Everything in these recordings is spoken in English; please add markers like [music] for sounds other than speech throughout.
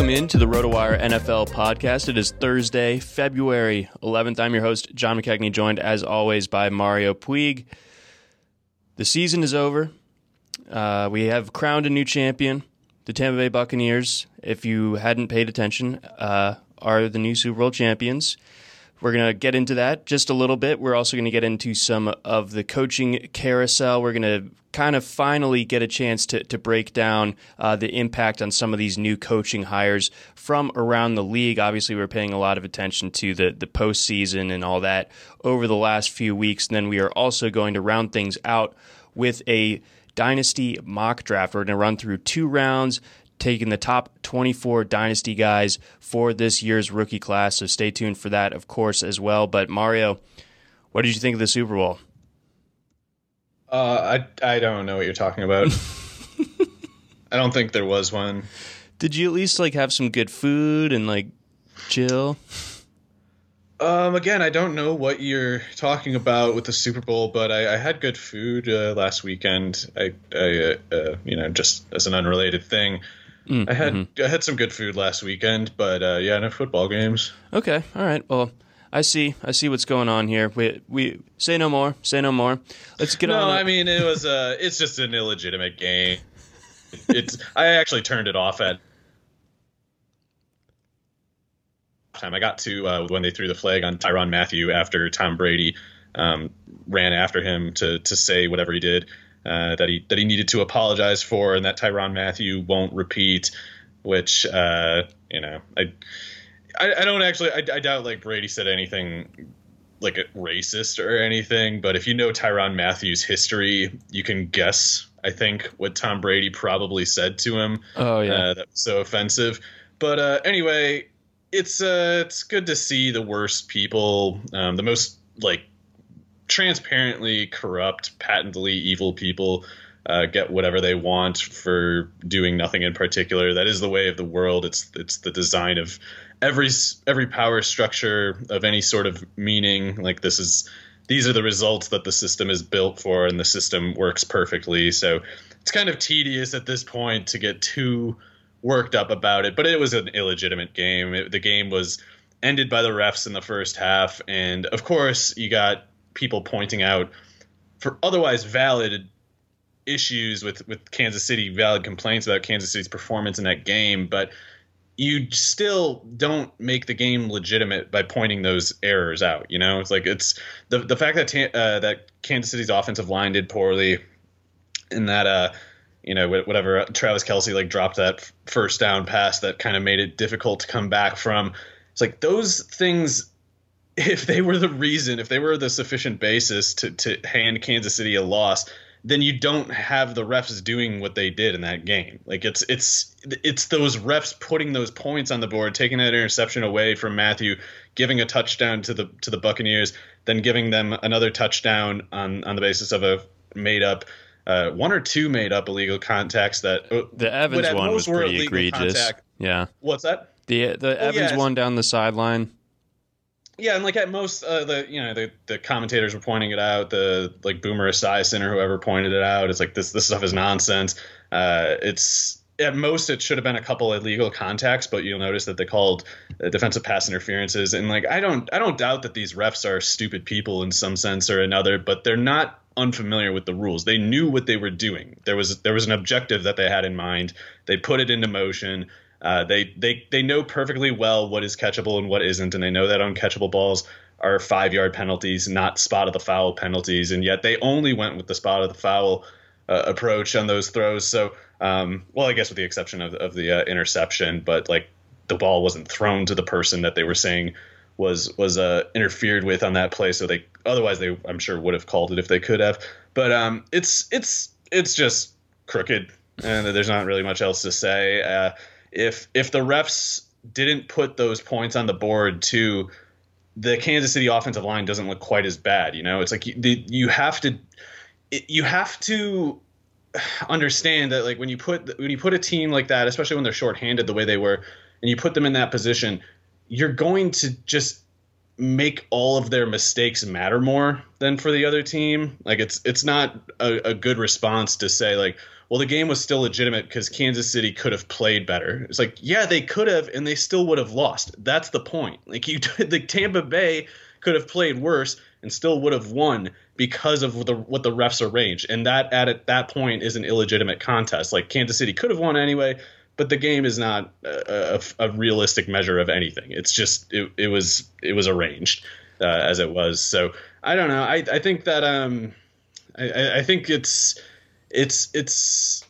Welcome into the RotoWire NFL podcast. It is Thursday, February 11th. I'm your host, John McKechnie, joined as always by Mario Puig. The season is over. Uh, we have crowned a new champion. The Tampa Bay Buccaneers, if you hadn't paid attention, uh, are the new Super Bowl champions. We're going to get into that just a little bit. We're also going to get into some of the coaching carousel. We're going to kind of finally get a chance to, to break down uh, the impact on some of these new coaching hires from around the league. Obviously, we're paying a lot of attention to the, the postseason and all that over the last few weeks. And then we are also going to round things out with a dynasty mock draft. We're going to run through two rounds taking the top 24 dynasty guys for this year's rookie class. So stay tuned for that, of course, as well. But Mario, what did you think of the Super Bowl? Uh, I I don't know what you're talking about. [laughs] I don't think there was one. Did you at least like have some good food and like chill? Um, again, I don't know what you're talking about with the Super Bowl, but I, I had good food uh, last weekend. I, I uh, uh, you know, just as an unrelated thing, Mm, I had mm-hmm. I had some good food last weekend, but uh, yeah, no football games. Okay, all right. Well, I see. I see what's going on here. We we say no more. Say no more. Let's get no, on. No, I mean it was uh it's just an illegitimate game. It's I actually turned it off at time. I got to uh, when they threw the flag on Tyrann Mathieu after Tom Brady um, ran after him to to say whatever he did uh, that he that he needed to apologize for, and that Tyrann Mathieu won't repeat. Which uh, you know, I, I, I don't actually, I, I doubt like Brady said anything like racist or anything, but if you know Tyrann Mathieu's history, you can guess. I think what Tom Brady probably said to him. Oh yeah, uh, that was so offensive. But uh, anyway, it's uh, it's good to see the worst people, um, the most like transparently corrupt, patently evil people uh, get whatever they want for doing nothing in particular. That is the way of the world. It's it's the design of every every power structure of any sort of meaning. Like this is these are the results that the system is built for, and the system works perfectly. So it's kind of tedious at this point to get too worked up about it. But it was an illegitimate game. It, the game was ended by the refs in the first half, and of course you got people pointing out for otherwise valid issues with with Kansas City, valid complaints about Kansas City's performance in that game, but you still don't make the game legitimate by pointing those errors out. You know, it's like it's the the fact that uh, that Kansas City's offensive line did poorly, and that uh, you know whatever Travis Kelce like dropped that first down pass that kind of made it difficult to come back from. It's like those things. If they were the reason, if they were the sufficient basis to to hand Kansas City a loss, then you don't have the refs doing what they did in that game. Like it's it's it's those refs putting those points on the board, taking that interception away from Mathieu, giving a touchdown to the to the Buccaneers, then giving them another touchdown on on the basis of a made up uh, one or two made up illegal contacts that uh, the Evans one was pretty egregious. Contact. Yeah. What's that? The the oh, Evans yeah. one down the sideline yeah, and like at most, uh, the you know the, the commentators were pointing it out. The like Boomer Esiason or whoever pointed it out. It's like this this stuff is nonsense. Uh, it's at most it should have been a couple illegal contacts, but you'll notice that they called uh, defensive pass interferences. And like I don't I don't doubt that these refs are stupid people in some sense or another, but they're not unfamiliar with the rules. They knew what they were doing. There was there was an objective that they had in mind. They put it into motion. Uh, they they they know perfectly well what is catchable and what isn't, and they know that uncatchable balls are five yard penalties, not spot of the foul penalties, and yet they only went with the spot of the foul uh, approach on those throws. So, um, well, I guess with the exception of, of the uh, interception, but like the ball wasn't thrown to the person that they were saying was was uh, interfered with on that play. So they otherwise they I'm sure would have called it if they could have. But um, it's it's it's just crooked, and there's not really much else to say. If if the refs didn't put those points on the board to the Kansas City offensive line doesn't look quite as bad. You know, it's like you, you have to you have to understand that like when you put when you put a team like that, especially when they're shorthanded the way they were, and you put them in that position, you're going to just make all of their mistakes matter more than for the other team. Like it's it's not a, a good response to say like, well, the game was still legitimate because Kansas City could have played better. It's like, yeah, they could have, and they still would have lost. That's the point. Like you, [laughs] the Tampa Bay could have played worse and still would have won because of the, what the refs arranged, and that at that point is an illegitimate contest. Like Kansas City could have won anyway, but the game is not a, a, a realistic measure of anything. It's just it, it was it was arranged uh, as it was. So I don't know. I I think that um I, I think it's it's it's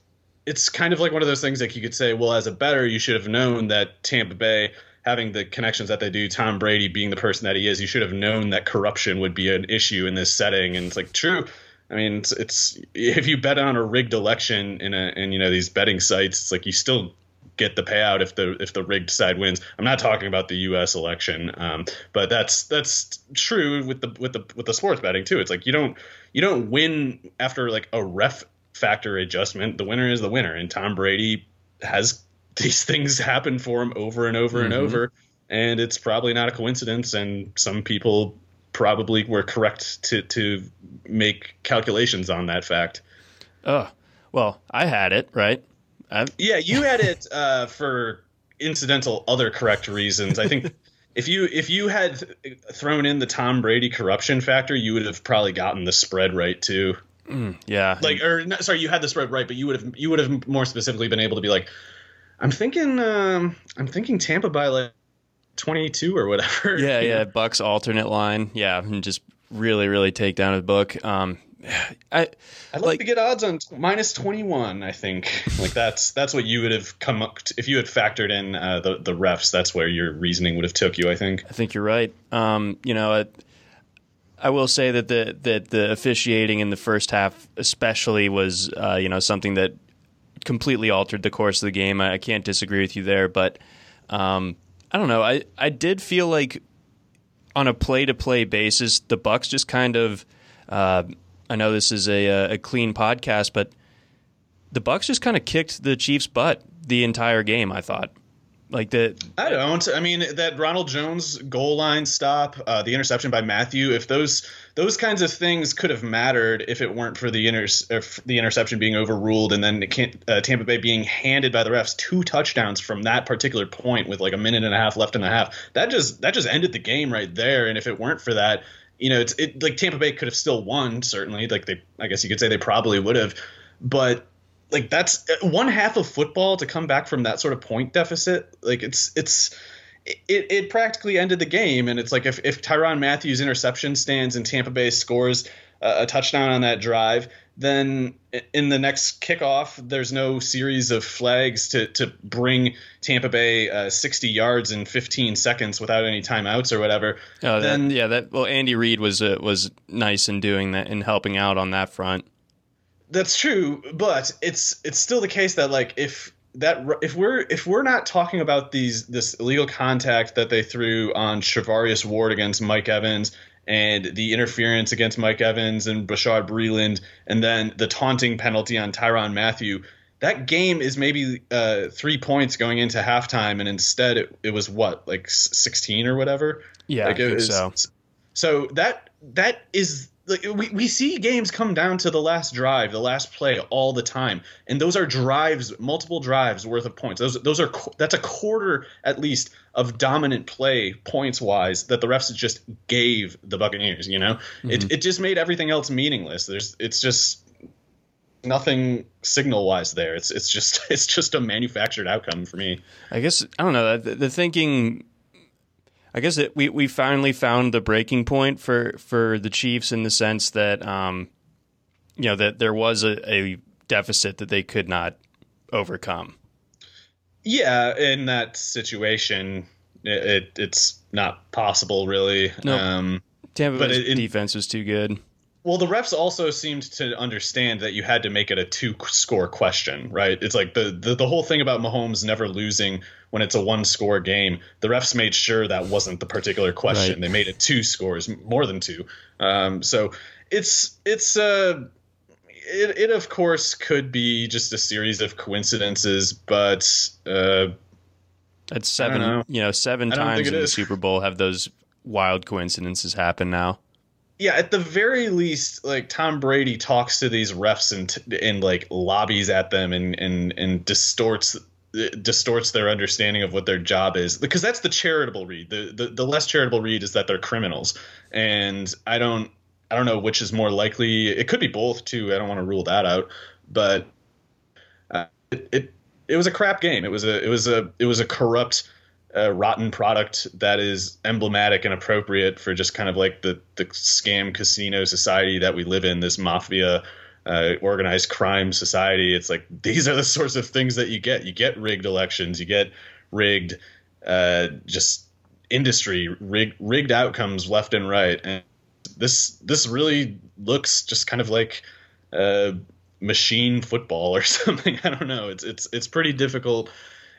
it's kind of like one of those things like you could say, well, as a better, you should have known that Tampa Bay having the connections that they do, Tom Brady being the person that he is, you should have known that corruption would be an issue in this setting. And it's like true. I mean, it's, it's if you bet on a rigged election in a in you know these betting sites, it's like you still get the payout if the if the rigged side wins. I'm not talking about the U.S. election, um, but that's that's true with the with the with the sports betting too. It's like you don't you don't win after like a ref factor adjustment. The winner is the winner, and Tom Brady has [laughs] these things happen for him over and over mm-hmm. and over, and it's probably not a coincidence. And some people probably were correct to to make calculations on that fact. Oh, well, I had it right. I've... [laughs] Yeah, you had it uh, for incidental other correct reasons. I think [laughs] if you if you had thrown in the Tom Brady corruption factor, you would have probably gotten the spread right too. Mm, yeah. Like, or not, sorry, you had the spread right, but you would have you would have more specifically been able to be like, I'm thinking, um, I'm thinking Tampa by like 22 or whatever. Yeah, [laughs] yeah. Bucks alternate line. Yeah, and just really, really take down a book. Um, [sighs] I I'd like, like to get odds on t- minus 21. I think like that's that's what you would have come up to, if you had factored in uh, the the refs. That's where your reasoning would have took you. I think. I think you're right. Um, you know. It, I will say that the that the officiating in the first half, especially, was uh, you know something that completely altered the course of the game. I, I can't disagree with you there, but um, I don't know. I I did feel like on a play to play basis, the Bucks just kind of. Uh, I know this is a, a clean podcast, but the Bucks just kind of kicked the Chiefs' butt the entire game. I thought. Like the I don't. I mean that Ronald Jones goal line stop, uh, the interception by Mathieu. If those those kinds of things could have mattered if it weren't for the inter- the interception being overruled and then uh, Tampa Bay being handed by the refs two touchdowns from that particular point with like a minute and a half left in the half. That just that just ended the game right there. And if it weren't for that, you know, it's it like Tampa Bay could have still won. Certainly, like they, I guess you could say they probably would have, but like that's uh, one half of football to come back from that sort of point deficit. Like it's it's it, it practically ended the game. And it's like if if Tyrann Mathieu's interception stands and Tampa Bay scores a, a touchdown on that drive, then in the next kickoff, there's no series of flags to, to bring Tampa Bay uh, 60 yards in 15 seconds without any timeouts or whatever. Oh, then, that, yeah, that well, Andy Reid was uh, was nice in doing that and helping out on that front. That's true, but it's it's still the case that like if that if we're if we're not talking about these this illegal contact that they threw on Charvarius Ward against Mike Evans and the interference against Mike Evans and Bashaud Breeland and then the taunting penalty on Tyrann Mathieu, that game is maybe uh, three points going into halftime, and instead it, it was what like sixteen or whatever. Yeah, like I think so. So that that is like we, we see games come down to the last drive, the last play all the time, and those are drives, multiple drives worth of points. Those those are that's a quarter at least of dominant play points wise that the refs just gave the Buccaneers. You know, mm-hmm. it it just made everything else meaningless. There's it's just nothing signal wise there. It's it's just [laughs] it's just a manufactured outcome for me. I guess I don't know the, the thinking I guess it, we we finally found the breaking point for for the Chiefs in the sense that um, you know that there was a, a deficit that they could not overcome. Yeah, in that situation, it, it it's not possible really. Nope. Um, Tampa Bay's defense was too good. Well, the refs also seemed to understand that you had to make it a two score question, right? It's like the, the, the whole thing about Mahomes never losing when it's a one score game. The refs made sure that wasn't the particular question. Right. They made it two scores, more than two. Um, so it's it's uh it, it of course could be just a series of coincidences, but uh, at seven, know. you know, seven times in the Super Bowl have those wild coincidences happen now yeah, at the very least, like Tom Brady talks to these refs and and like lobbies at them and and and distorts distorts their understanding of what their job is because that's the charitable read. The, the the less charitable read is that they're criminals, and I don't I don't know which is more likely. It could be both too. I don't want to rule that out, but uh, it, it it was a crap game. It was a it was a it was a corrupt a rotten product that is emblematic and appropriate for just kind of like the the scam casino society that we live in, this mafia uh, organized crime society. It's like these are the sorts of things that you get. You get rigged elections. You get rigged uh, just industry rig, rigged outcomes left and right. And this this really looks just kind of like uh, machine football or [laughs] something. I don't know. It's it's it's pretty difficult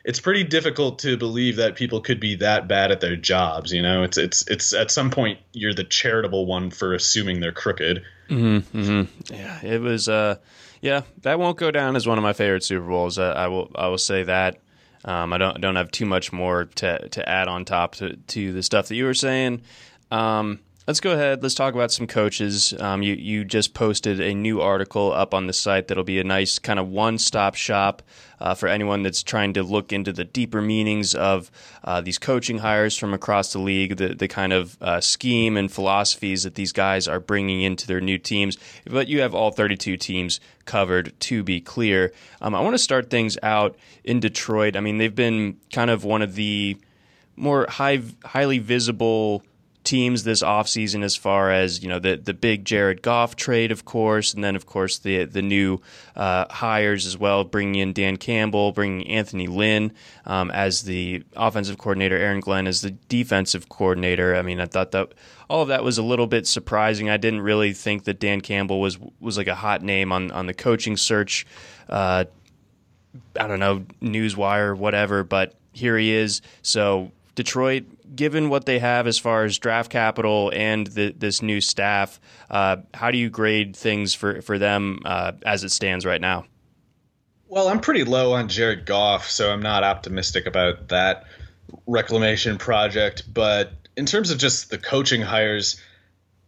it's pretty difficult to believe that people could be that bad at their jobs. You know, it's it's it's at some point you're the charitable one for assuming they're crooked. Mm-hmm, mm-hmm. Yeah, it was. Uh, yeah, that won't go down as one of my favorite Super Bowls. Uh, I will I will say that. Um, I don't don't have too much more to to add on top to to the stuff that you were saying. Um, Let's go ahead. Let's talk about some coaches. Um, you you just posted a new article up on the site that'll be a nice kind of one stop shop uh, for anyone that's trying to look into the deeper meanings of uh, these coaching hires from across the league, the the kind of uh, scheme and philosophies that these guys are bringing into their new teams. But you have all 32 teams covered. To be clear, um, I want to start things out in Detroit. I mean, they've been kind of one of the more high, highly visible teams this offseason as far as you know the the big Jared Goff trade, of course, and then of course the the new uh, hires as well, bringing in Dan Campbell, bringing Anthony Lynn um, as the offensive coordinator, Aaron Glenn as the defensive coordinator. I mean, I thought that all of that was a little bit surprising. I didn't really think that Dan Campbell was was like a hot name on on the coaching search. Uh, I don't know, Newswire, whatever, but here he is. So Detroit, given what they have as far as draft capital and the, this new staff, uh, how do you grade things for for them uh, as it stands right now? Well, I'm pretty low on Jared Goff, so I'm not optimistic about that reclamation project. But in terms of just the coaching hires,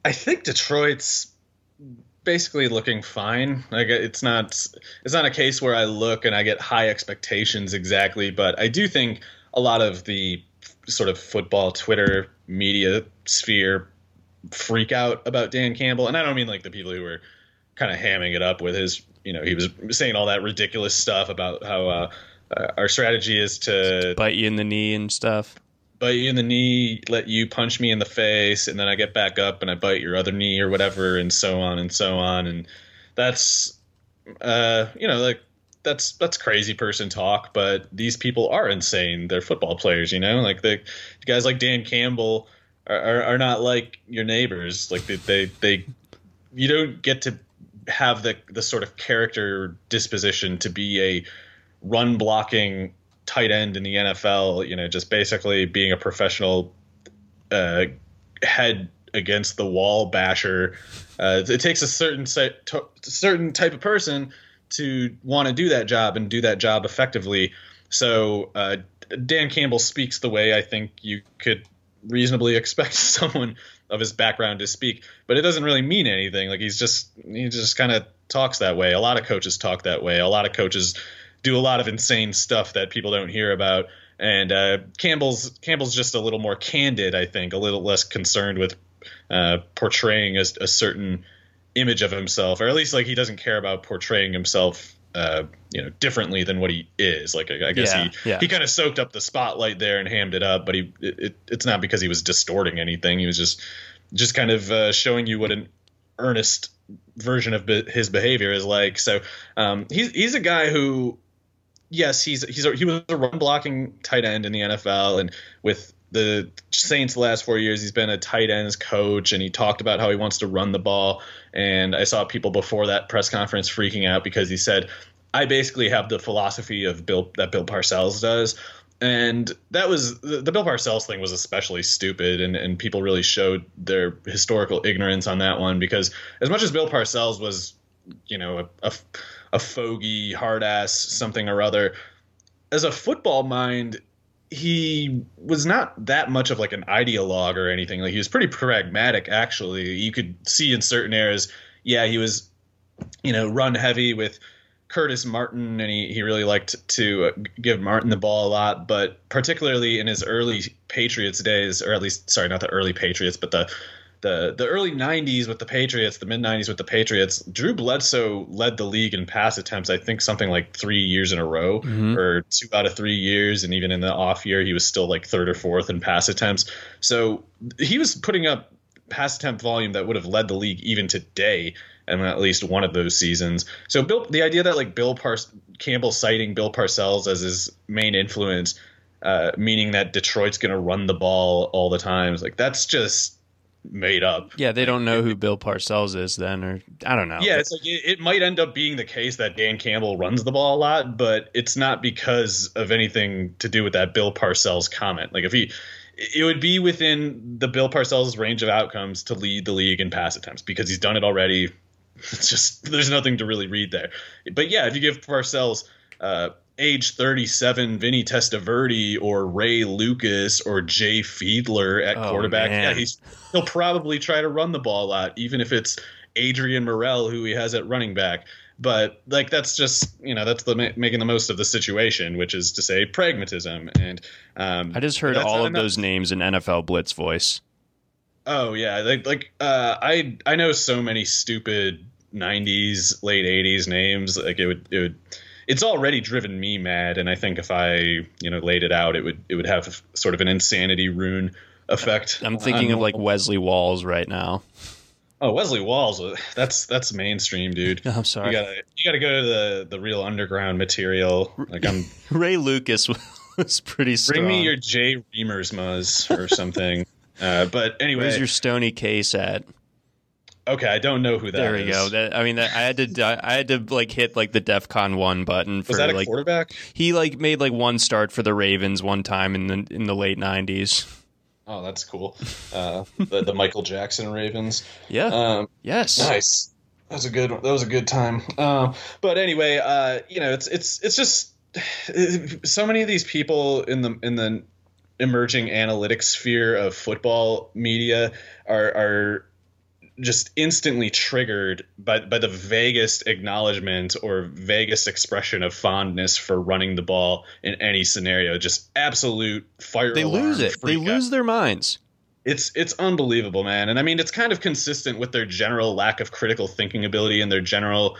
I think Detroit's basically looking fine. Like it's not it's not a case where I look and I get high expectations exactly, but I do think a lot of the sort of football Twitter media sphere freak out about Dan Campbell, and I don't mean like the people who were kind of hamming it up with his, you know, he was saying all that ridiculous stuff about how uh, uh, our strategy is to bite you in the knee and stuff. Bite you in the knee, let you punch me in the face, and then I get back up and I bite your other knee or whatever, and so on and so on. And that's, uh, you know, like that's that's crazy person talk. But these people are insane. They're football players, you know, like the guys like Dan Campbell are, are, are not like your neighbors. Like they, they they you don't get to have the the sort of character disposition to be a run blocking tight end in the NFL. You know, just basically being a professional uh, head against the wall basher. Uh, it takes a certain certain type of person to want to do that job and do that job effectively. So uh, Dan Campbell speaks the way I think you could reasonably [laughs] expect someone of his background to speak, but it doesn't really mean anything. Like he's just he just kind of talks that way. A lot of coaches talk that way. A lot of coaches do a lot of insane stuff that people don't hear about. And uh, Campbell's Campbell's just a little more candid, I think, a little less concerned with uh, portraying a, a, certain image of himself, or at least like he doesn't care about portraying himself, uh, you know, differently than what he is. Like I, I guess yeah, he yeah. he kind of soaked up the spotlight there and hammed it up, but he it, it, it's not because he was distorting anything. He was just just kind of uh, showing you what an earnest version of be- his behavior is like. So um, he's he's a guy who yes, he's he's a, he was a run blocking tight end in the NFL, and with the Saints last four years, he's been a tight ends coach, and he talked about how he wants to run the ball. And I saw people before that press conference freaking out because he said, "I basically have the philosophy of Bill that Bill Parcells does." And that was the, the Bill Parcells thing was especially stupid, and, and people really showed their historical ignorance on that one because as much as Bill Parcells was, you know, a, a a fogey, hard ass something or other. As a football mind, he was not that much of like an ideologue or anything. Like he was pretty pragmatic, actually. You could see in certain areas, yeah, he was, you know, run heavy with Curtis Martin, and he, he really liked to uh, give Martin the ball a lot. But particularly in his early Patriots days, or at least, sorry, not the early Patriots, but the the the early 90s with the Patriots, the mid 90s with the Patriots, Drew Bledsoe led the league in pass attempts. I think something like three years in a row, Mhm. or two out of three years, and even in the off year, he was still like third or fourth in pass attempts. So he was putting up pass attempt volume that would have led the league even today, and at least one of those seasons. So Bill, the idea that like Bill Par- Campbell citing Bill Parcells as his main influence. Uh, meaning that Detroit's going to run the ball all the time. Like that's just made up. Yeah, they don't know who Bill Parcells is then, or I don't know. Yeah, it's like it, it might end up being the case that Dan Campbell runs the ball a lot, but it's not because of anything to do with that Bill Parcells comment. Like if he, it would be within the Bill Parcells range of outcomes to lead the league in pass attempts because he's done it already. [laughs] It's just there's nothing to really read there. But yeah, if you give Parcells. Uh, age 37 Vinny Testaverde or Ray Lucas or Jay Fiedler at Oh, quarterback. man. Yeah, he's he'll probably try to run the ball a lot, even if it's Adrian Murrell who he has at running back. But like that's just you know that's the ma- making the most of the situation, which is to say pragmatism. And um, I just heard all of enough- those names in NFL Blitz voice. Oh yeah, like like uh, I I know so many stupid '90s, late '80s names. Like it would it would. It's already driven me mad, and I think if I you know laid it out, it would it would have sort of an insanity rune effect. I'm thinking on- of like Wesley Walls right now. oh Wesley Walls. uh, That's that's mainstream, dude. [laughs] I'm You sorry. gotta you gotta go to the the real underground material. Like I'm [laughs] Ray Lucas was pretty strong. bring me your Jay Reamers Muzz or something. [laughs] uh, but anyway, Where's your Stoney Case at? Okay, I don't know who that there we is. go. That, I mean, that, I had to, I had to like hit like the DefCon one button for Was that a like quarterback? he like made like one start for the Ravens one time in the in the late '90s. Oh, that's cool. Uh, the, the Michael Jackson Ravens. [laughs] Yeah. Um, yes. nice. That was a good. That was a good time. Um, but anyway, uh, you know, it's it's it's just [sighs] so many of these people in the in the emerging analytics sphere of football media are are just instantly triggered by by the vaguest acknowledgement or vaguest expression of fondness for running the ball in any scenario. Just absolute fire. They lose it. They lose their minds. It's it's unbelievable, man. And I mean, it's kind of consistent with their general lack of critical thinking ability and their general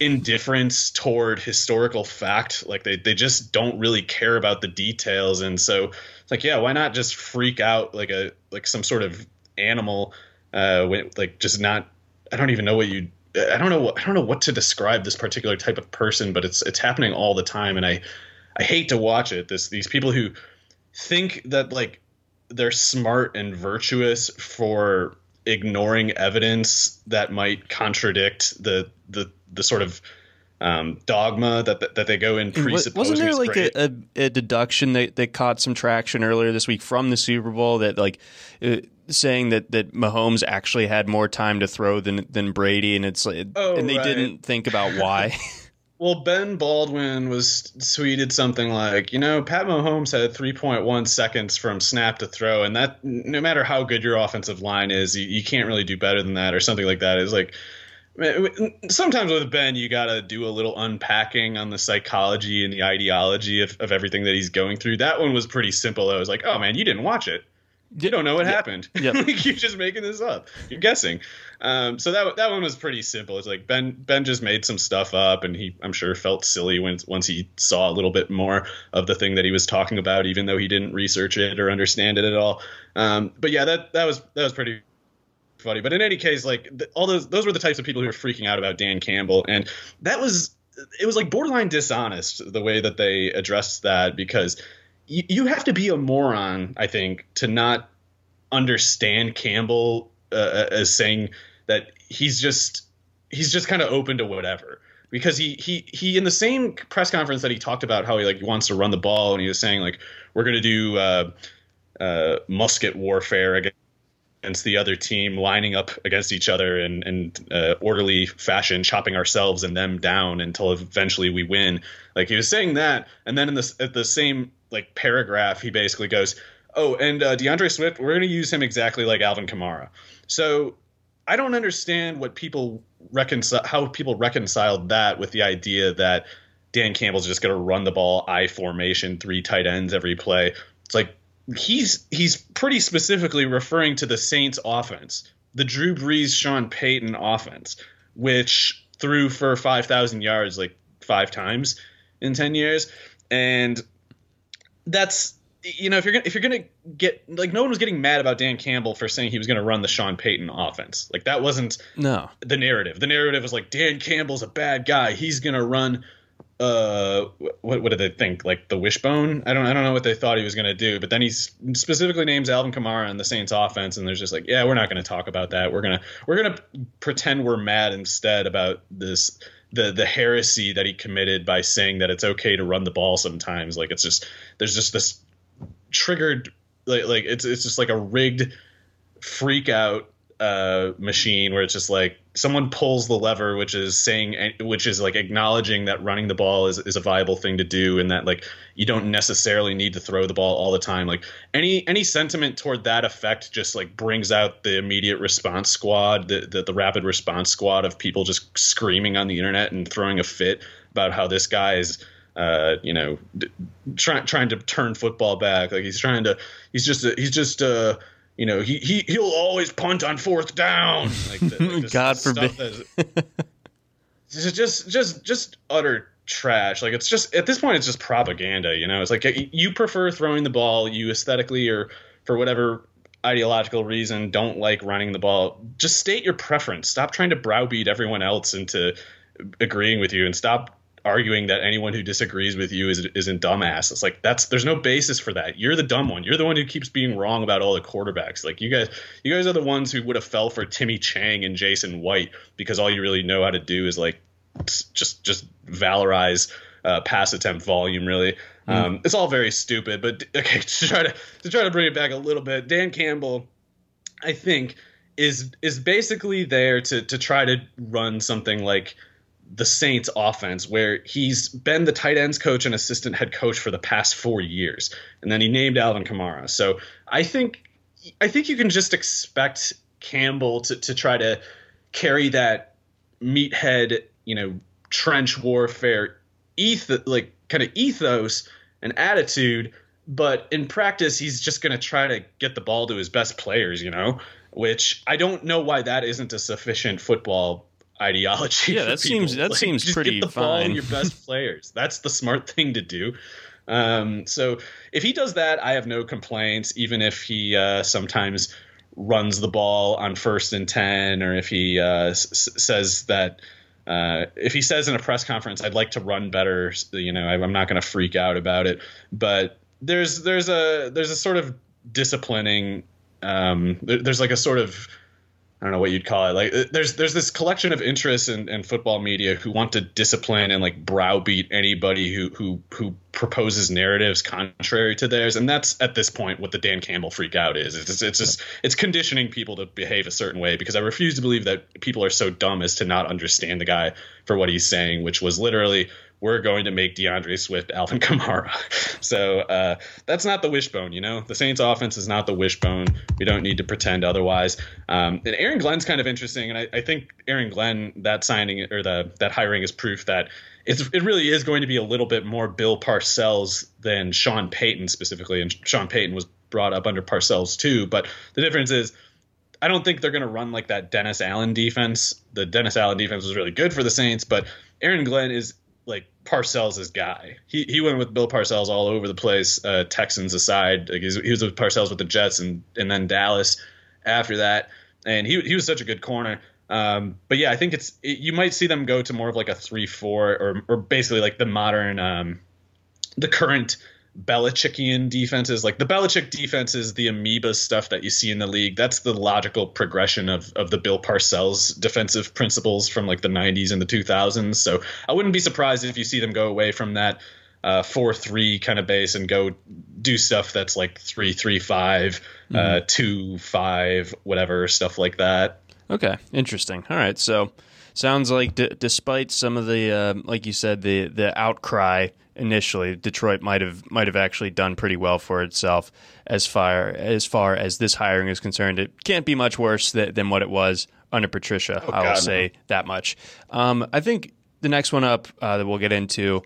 indifference toward historical fact. Like they they just don't really care about the details. And so it's like, yeah, why not just freak out like a like some sort of animal uh, when, like just not. I don't even know what you. I don't know. What, I don't know what to describe this particular type of person, but it's it's happening all the time, and I I hate to watch it. This these people who think that like they're smart and virtuous for ignoring evidence that might contradict the the the sort of um, dogma that, that, that they go in presupposing. Wasn't there like a, a, a, deduction that, that caught some traction earlier this week from the Super Bowl that like uh, saying that that Mahomes actually had more time to throw than than Brady, and it's like, oh, and they right. didn't think about why. [laughs] well, Ben Baldwin was tweeted something like, you know, Pat Mahomes had 3.1 seconds from snap to throw, and that no matter how good your offensive line is, you, you can't really do better than that, or something like that. Is like sometimes with Ben, you got to do a little unpacking on the psychology and the ideology of, of everything that he's going through. That one was pretty simple. I was like, oh man, you didn't watch it. You don't know what happened. Yep. [laughs] like you're just making this up. You're guessing. Um, so that that one was pretty simple. It's like Ben Ben just made some stuff up, and he I'm sure felt silly when once he saw a little bit more of the thing that he was talking about, even though he didn't research it or understand it at all. Um, but yeah, that that was that was pretty funny. But in any case, like the, all those those were the types of people who were freaking out about Dan Campbell, and that was it was like borderline dishonest the way that they addressed that because you, you have to be a moron, I think, to not understand Campbell uh, uh, as saying that he's just he's just kind of open to whatever because he he he in the same press conference that he talked about how he like wants to run the ball and he was saying like we're going to do uh, uh, musket warfare against the other team, lining up against each other in, in uh, orderly fashion, chopping ourselves and them down until eventually we win. Like he was saying that, and then in this at the same like paragraph, he basically goes, "Oh, and uh, D'Andre Swift, we're going to use him exactly like Alvin Kamara." So I don't understand what people reconcile how people reconciled that with the idea that Dan Campbell's just going to run the ball I formation, three tight ends every play. It's like he's he's pretty specifically referring to the Saints offense, the Drew Brees, Sean Payton offense, which threw for 5,000 yards like five times in 10 years and that's you know if you're gonna if you're gonna get like no one was getting mad about Dan Campbell for saying he was gonna run the Sean Payton offense. Like that wasn't no. the narrative. The narrative was like Dan Campbell's a bad guy. He's gonna run uh what what did they think? Like the wishbone? I don't I don't know what they thought he was gonna do but then he specifically names Alvin Kamara and the Saints offense and there's just like yeah we're not gonna talk about that. We're gonna we're gonna pretend we're mad instead about this the the heresy that he committed by saying that it's okay to run the ball sometimes. Like it's just there's just this triggered like like it's it's just like a rigged freak out uh, machine where it's just like someone pulls the lever, which is saying, which is like acknowledging that running the ball is, is a viable thing to do, and that like you don't necessarily need to throw the ball all the time. Like any any sentiment toward that effect just like brings out the immediate response squad, the the, the rapid response squad of people just screaming on the internet and throwing a fit about how this guy is. Uh, you know, trying trying to turn football back. Like he's trying to. He's just. A, he's just. Uh, you know, he he he'll always punt on fourth down. Like, the, like [laughs] this, God forbid. just just just utter trash. Like it's just at this point it's just propaganda. You know, it's like you prefer throwing the ball. You aesthetically or for whatever ideological reason don't like running the ball. Just state your preference. Stop trying to browbeat everyone else into agreeing with you, and stop arguing that anyone who disagrees with you is isn't dumbass. It's like that's there's no basis for that. You're the dumb one. You're the one who keeps being wrong about all the quarterbacks. Like you guys, you guys are the ones who would have fell for Timmy Chang and Jason White because all you really know how to do is like just just valorize uh, pass attempt volume. Really, mm. um, it's all very stupid. But okay, [laughs] to try to to try to bring it back a little bit, Dan Campbell, I think is is basically there to to try to run something like the Saints offense where he's been the tight ends coach and assistant head coach for the past 4 years and then he named Alvin Kamara. So I think I think you can just expect Campbell to to try to carry that meathead, you know, trench warfare eth like kind of ethos and attitude but in practice he's just going to try to get the ball to his best players you know which i don't know why that isn't a sufficient football ideology yeah [laughs] that people. seems that like, seems pretty get the fine ball your best [laughs] players that's the smart thing to do um, so if he does that i have no complaints even if he uh, sometimes runs the ball on first and 10 or if he uh, s- says that uh, if he says in a press conference, "I'd like to run better," you know, I, I'm not going to freak out about it. But there's there's a there's a sort of disciplining. Um, there, there's like a sort of I don't know what you'd call it. Like uh, there's there's this collection of interests in, in football media who want to discipline and like browbeat anybody who who who proposes narratives contrary to theirs, and that's at this point what the Dan Campbell freak out is. It's, it's just it's conditioning people to behave a certain way because I refuse to believe that people are so dumb as to not understand the guy for what he's saying, which was literally we're going to make D'Andre Swift Alvin [laughs] Kamara. So uh, that's not the wishbone, you know. The Saints' offense is not the wishbone. We don't need to pretend otherwise. Um, and Aaron Glenn's kind of interesting, and I, I, think Aaron Glenn that signing or the that hiring is proof that it's, it really is going to be a little bit more Bill Parcells than Sean Payton specifically. And Sean Payton was brought up under Parcells too, but the difference is. I don't think they're going to run like that Dennis Allen defense. The Dennis Allen defense was really good for the Saints, but Aaron Glenn is Parcells' guy. He he went with Bill Parcells all over the place. Uh, Texans aside, like he was with Parcells with the Jets and and then Dallas after that. And he he was such a good corner. Um, but yeah, I think it's it, you might see them go to more of like a three four or or basically like the modern um, the current Belichickian defenses. Like the Belichick defense is the amoeba stuff that you see in the league. That's the logical progression of of the Bill Parcells defensive principles from like the 90s and the 2000s. So I wouldn't be surprised if you see them go away from that uh, four three kind of base and go do stuff that's like three three five, uh, mm-hmm. uh, two five, whatever stuff like that. Okay, interesting. All right, so sounds like d- despite some of the uh, like you said the the outcry initially detroit might have might have actually done pretty well for itself as far as far as this hiring is concerned. It can't be much worse th- than what it was under patricia oh, i will say that much. Um, i think the next one up uh, that we'll get into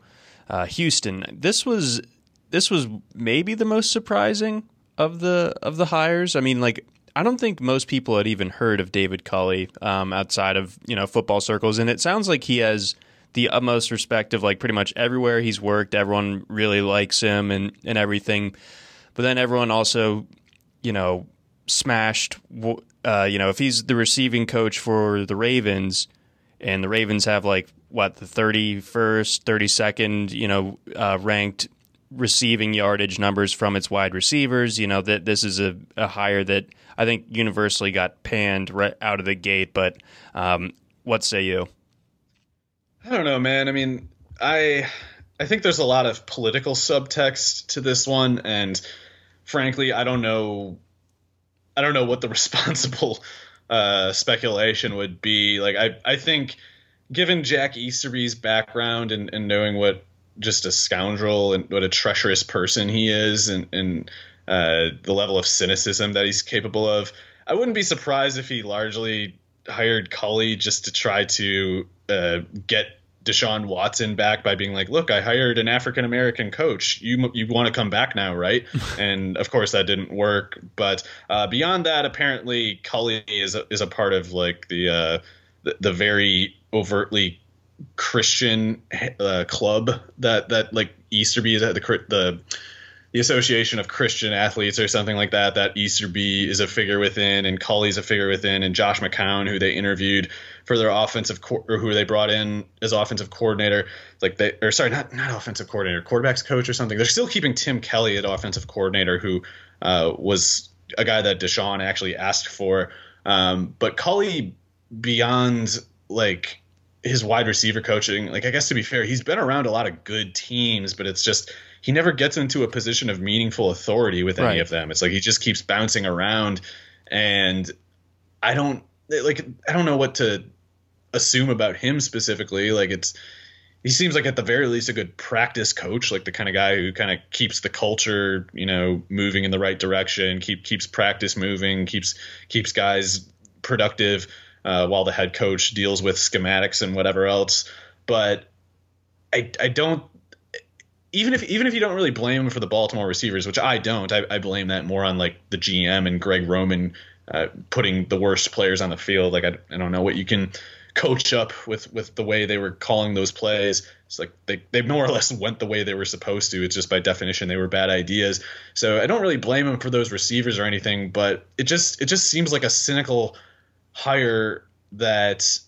uh, houston. This was this was maybe the most surprising of the of the hires. I mean like I don't think most people had even heard of David Culley um, outside of you know football circles, and it sounds like he has the utmost respect of like pretty much everywhere he's worked. Everyone really likes him and and everything, but then everyone also you know smashed. Uh, you know if he's the receiving coach for the Ravens, and the Ravens have like what the thirty first, thirty second, you know, uh, ranked receiving yardage numbers from its wide receivers. You know that this is a, a hire that I think universally got panned right out of the gate. But um, what say you? I don't know, man. I mean, I I think there's a lot of political subtext to this one, and frankly, I don't know. I don't know what the [laughs] responsible uh, speculation would be. Like, I I think, given Jack Easterby's background and, and knowing what just a scoundrel and what a treacherous person he is, and and uh, the level of cynicism that he's capable of. I wouldn't be surprised if he largely hired Culley just to try to uh, get Deshaun Watson back by being like, "Look, I hired an African American coach. You you want to come back now, right?" [laughs] and of course that didn't work. But uh, beyond that, apparently Culley is a, is a part of like the uh, the, the very overtly Christian uh, club that that like Easterby is at the the the Association of Christian Athletes or something like that. That Easterby is a figure within, and Culley's a figure within, and Josh McCown, who they interviewed for their offensive co- or who they brought in as offensive coordinator, like they or sorry, not not offensive coordinator, quarterbacks coach or something. They're still keeping Tim Kelly at offensive coordinator, who uh, was a guy that Deshaun actually asked for. Um, but Culley, beyond like his wide receiver coaching, like I guess to be fair, he's been around a lot of good teams, but it's just he never gets into a position of meaningful authority with any right. of them. It's like he just keeps bouncing around and I don't like I don't know what to assume about him specifically. Like it's he seems like at the very least a good practice coach, like the kind of guy who kind of keeps the culture, you know, moving in the right direction, keep keeps practice moving, keeps keeps guys productive uh, while the head coach deals with schematics and whatever else. But I I don't even if even if you don't really blame him for the Baltimore receivers, which I don't, I, I blame that more on like the GM and Greg Roman uh, putting the worst players on the field. Like I, I don't know what you can coach up with with the way they were calling those plays. It's like they they more or less went the way they were supposed to. It's just by definition they were bad ideas. So I don't really blame him for those receivers or anything, but it just it just seems like a cynical hire that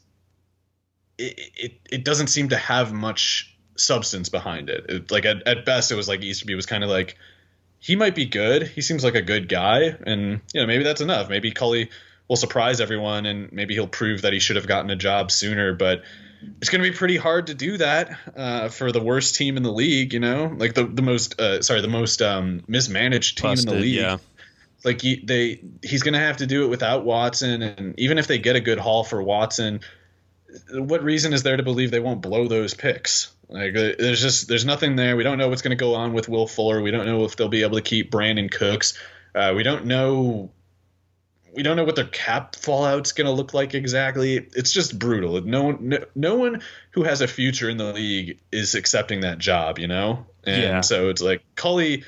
it it, it doesn't seem to have much substance behind it. it like at, at best, it was like Easterby was kind of like he might be good. He seems like a good guy, and you know maybe that's enough. Maybe Culley will surprise everyone, and maybe he'll prove that he should have gotten a job sooner. But it's going to be pretty hard to do that uh, for the worst team in the league. You know, like the the most uh, sorry the most um, mismanaged team Busted, in the league. Yeah. Like he, they, he's going to have to do it without Watson, and even if they get a good haul for Watson, what reason is there to believe they won't blow those picks? Like there's just there's nothing there. We don't know what's going to go on with Will Fuller. We don't know if they'll be able to keep Brandin Cooks. Uh, we don't know we don't know what their cap fallout's going to look like exactly. It's just brutal. No one no, no, one who has a future in the league is accepting that job, you know? And yeah. so it's like Culley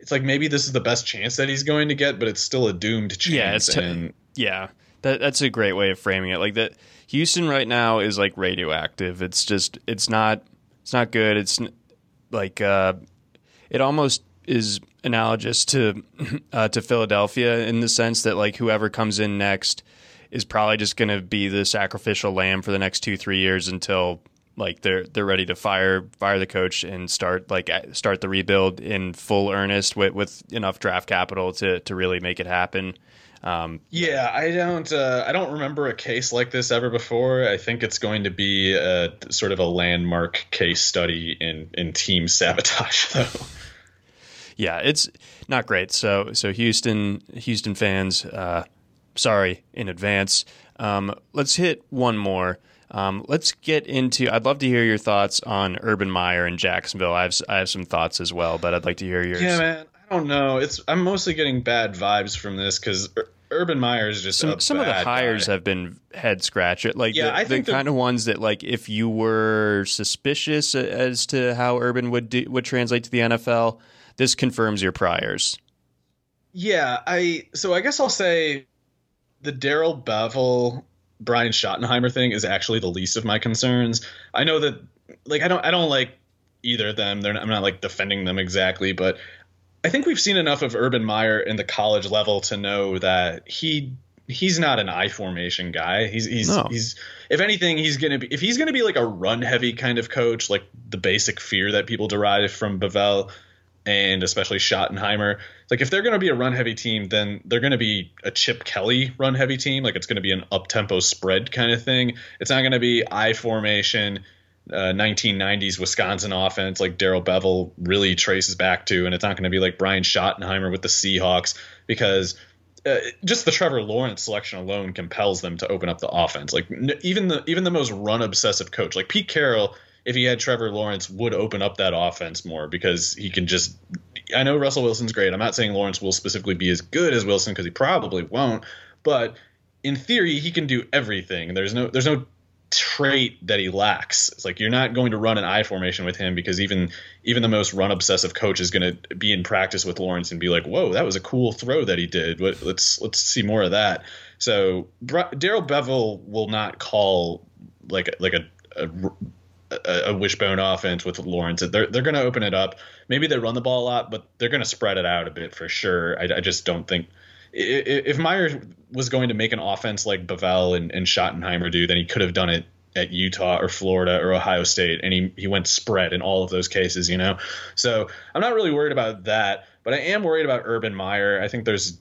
it's like maybe this is the best chance that he's going to get, but it's still a doomed chance. Yeah, it's t- and, yeah. That that's a great way of framing it. Like that Houston right now is like radioactive. It's just it's not it's not good. It's like uh, it almost is analogous to uh, to Philadelphia in the sense that like whoever comes in next is probably just going to be the sacrificial lamb for the next two three years until like they're they're ready to fire fire the coach and start like start the rebuild in full earnest with with enough draft capital to to really make it happen. Um, yeah, I don't. Uh, I don't remember a case like this ever before. I think it's going to be a, sort of a landmark case study in in team sabotage, [laughs] though. Yeah, it's not great. So, so Houston, Houston fans, uh, sorry in advance. Um, let's hit one more. Um, let's get into. I'd love to hear your thoughts on Urban Meyer and Jacksonville. I have I have some thoughts as well, but I'd like to hear yours. Yeah, man. I don't know. It's I'm mostly getting bad vibes from this because Urban Meyer is just some, some of the hires guy. have been head scratcher. Like yeah, the, I think the, the kind of ones that like if you were suspicious as to how Urban would do, would translate to the NFL, this confirms your priors. Yeah, I so I guess I'll say the Darrell Bevell Brian Schottenheimer thing is actually the least of my concerns. I know that like I don't I don't like either of them. They're not, I'm not like defending them exactly, but I think we've seen enough of Urban Meyer in the college level to know that he he's not an I formation guy. He's he's no. he's if anything he's gonna be if he's gonna be like a run heavy kind of coach, like the basic fear that people derive from Bevell and especially Schottenheimer. Like if they're gonna be a run heavy team, then they're gonna be a Chip Kelly run heavy team. Like it's gonna be an up tempo spread kind of thing. It's not gonna be I formation uh, 1990s Wisconsin offense like Darrell Bevell really traces back to, and it's not going to be like Brian Schottenheimer with the Seahawks because uh, just the Trevor Lawrence selection alone compels them to open up the offense. Like n- even the even the most run obsessive coach like Pete Carroll, if he had Trevor Lawrence, would open up that offense more because he can just. I know Russell Wilson's great. I'm not saying Lawrence will specifically be as good as Wilson because he probably won't, but in theory he can do everything. There's no there's no trait that he lacks. It's like you're not going to run an I formation with him because even even the most run obsessive coach is going to be in practice with Lawrence and be like, "Whoa, that was a cool throw that he did. Let's let's see more of that." So Darrell Bevell will not call like like a, a, a wishbone offense with Lawrence. They're they're going to open it up. Maybe they run the ball a lot, but they're going to spread it out a bit for sure. I, I just don't think if Meyer was going to make an offense like Bevell and, and Schottenheimer do, then he could have done it at Utah or Florida or Ohio State, and he he went spread in all of those cases, you know. So I'm not really worried about that, but I am worried about Urban Meyer. I think there's,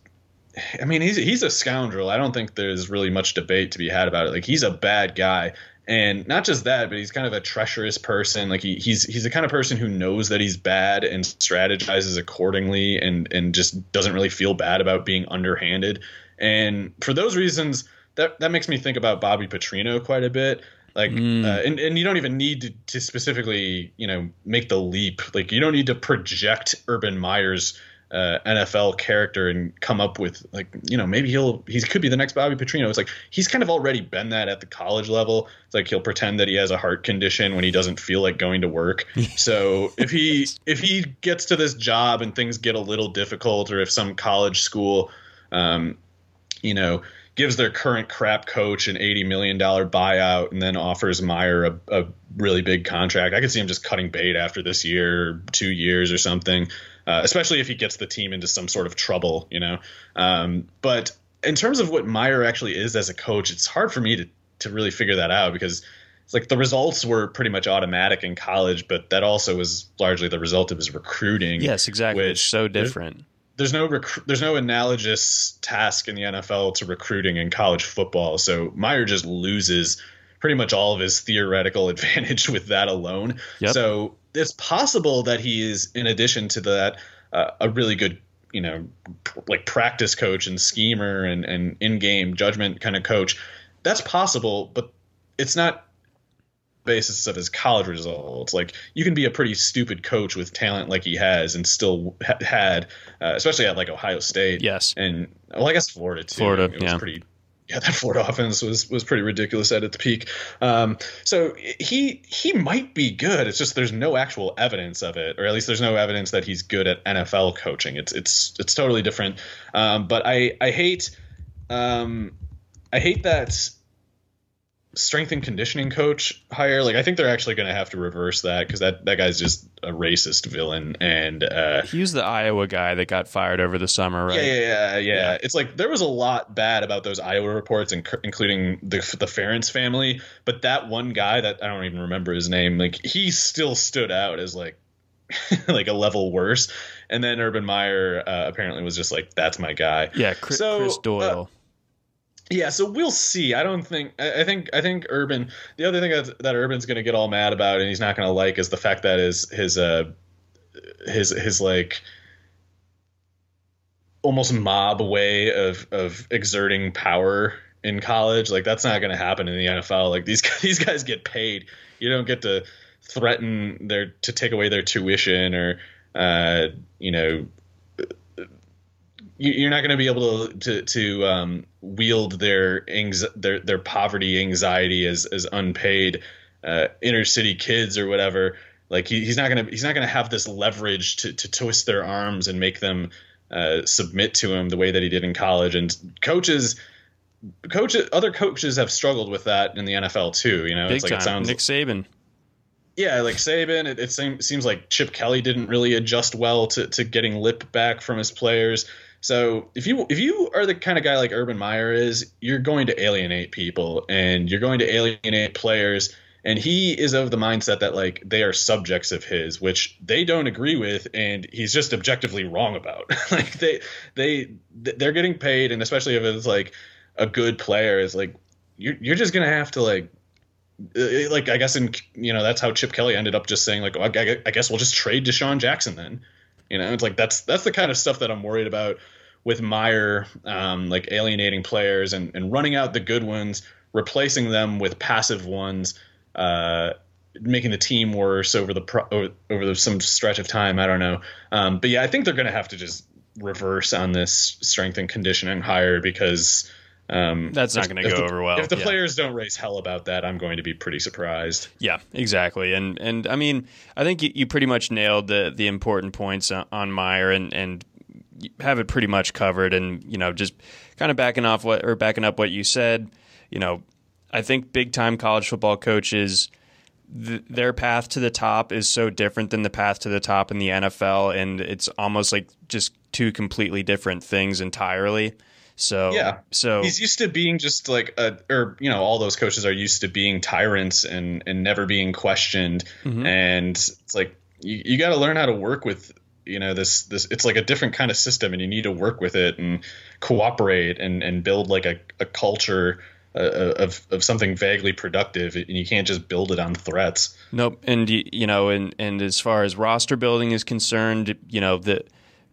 I mean, he's he's a scoundrel. I don't think there's really much debate to be had about it. Like he's a bad guy, and not just that, but he's kind of a treacherous person. Like he, he's he's the kind of person who knows that he's bad and strategizes accordingly, and and just doesn't really feel bad about being underhanded. And for those reasons, that that makes me think about Bobby Petrino quite a bit. Like, mm. uh, and and you don't even need to, to, specifically, you know, make the leap. Like, you don't need to project Urban Meyer's uh, NFL character and come up with like, you know, maybe he'll he could be the next Bobby Petrino. It's like he's kind of already been that at the college level. It's like he'll pretend that he has a heart condition when he doesn't feel like going to work. [laughs] so if he if he gets to this job and things get a little difficult, or if some college school, um, you know gives their current crap coach an $80 million buyout and then offers Meyer a, a really big contract. I could see him just cutting bait after this year, two years or something, uh, especially if he gets the team into some sort of trouble, you know. Um, but in terms of what Meyer actually is as a coach, it's hard for me to, to really figure that out because it's like the results were pretty much automatic in college, but that also was largely the result of his recruiting. Yes, exactly. Which, it's so different there's no rec- there's no analogous task in the NFL to recruiting in college football. So Meyer just loses pretty much all of his theoretical [laughs] advantage with that alone. Yep. So it's possible that he is, in addition to that, uh, a really good, you know, pr- like practice coach and schemer and, and in game judgment kind of coach. That's possible, but it's not basis of his college results. Like you can be a pretty stupid coach with talent like he has, and still ha- had, uh, especially at like Ohio State. Yes, and well, I guess Florida too. Florida, it was yeah. pretty. Yeah, that Florida offense was was pretty ridiculous at its peak. Um, so he he might be good. It's just there's no actual evidence of it, or at least there's no evidence that he's good at NFL coaching. It's it's it's totally different. Um, but I I hate um, I hate that strength and conditioning coach hire like i think they're actually going to have to reverse that because that, that guy's just a racist villain and uh he was the iowa guy that got fired over the summer right yeah yeah yeah, yeah. yeah. it's like there was a lot bad about those iowa reports including the the Ferentz family but that one guy that i don't even remember his name like he still stood out as like [laughs] like a level worse and then urban meyer uh, apparently was just like that's my guy yeah chris, so, chris doyle uh, yeah, so we'll see. I don't think. I think. I think Urban. The other thing that, that Urban's going to get all mad about and he's not going to like is the fact that his his uh his his like almost mob way of of exerting power in college. Like that's not going to happen in the NFL. Like these [laughs] these guys get paid. You don't get to threaten their to take away their tuition or uh, you know you're not going to be able to to, to um, wield their, their their poverty anxiety as as unpaid uh, inner city kids or whatever. Like he, he's not gonna he's not gonna have this leverage to to twist their arms and make them uh, submit to him the way that he did in college. And coaches, coaches, other coaches have struggled with that in the NFL too. You know, Big it's like time. it sounds Nick Saban. Yeah, like Saban, it, it seems, seems like Chip Kelly didn't really adjust well to, to getting lip back from his players. So if you if you are the kind of guy like Urban Meyer is, you're going to alienate people and you're going to alienate players. And he is of the mindset that like they are subjects of his, which they don't agree with, and he's just objectively wrong about. [laughs] like they they they're getting paid, and especially if it's like a good player, is like you're you're just gonna have to like uh, like I guess in you know that's how Chip Kelly ended up just saying like oh, I, I guess we'll just trade DeSean Jackson then you know, it's like that's that's the kind of stuff that I'm worried about with Meyer, um, like alienating players and, and running out the good ones, replacing them with passive ones, uh, making the team worse over the pro- over, some stretch of time. I don't know, um, but yeah, I think they're going to have to just reverse on this strength and conditioning hire because um, That's not going to go the, over well. If the yeah. players don't raise hell about that, I'm going to be pretty surprised. Yeah, exactly. And and I mean, I think you, you pretty much nailed the the important points on Meyer and and have it pretty much covered. And you know, just kind of backing off what or backing up what you said. You know, I think big time college football coaches. their path to the top is so different than the path to the top in the NFL, and it's almost like just two completely different things entirely. So yeah, so he's used to being just like a, or you know, all those coaches are used to being tyrants and and never being questioned. Mm-hmm. And it's like you, you got to learn how to work with you know this this it's like a different kind of system and you need to work with it and cooperate and and build like a, a culture uh, of of something vaguely productive and you can't just build it on threats nope and you know and and as far as roster building is concerned you know the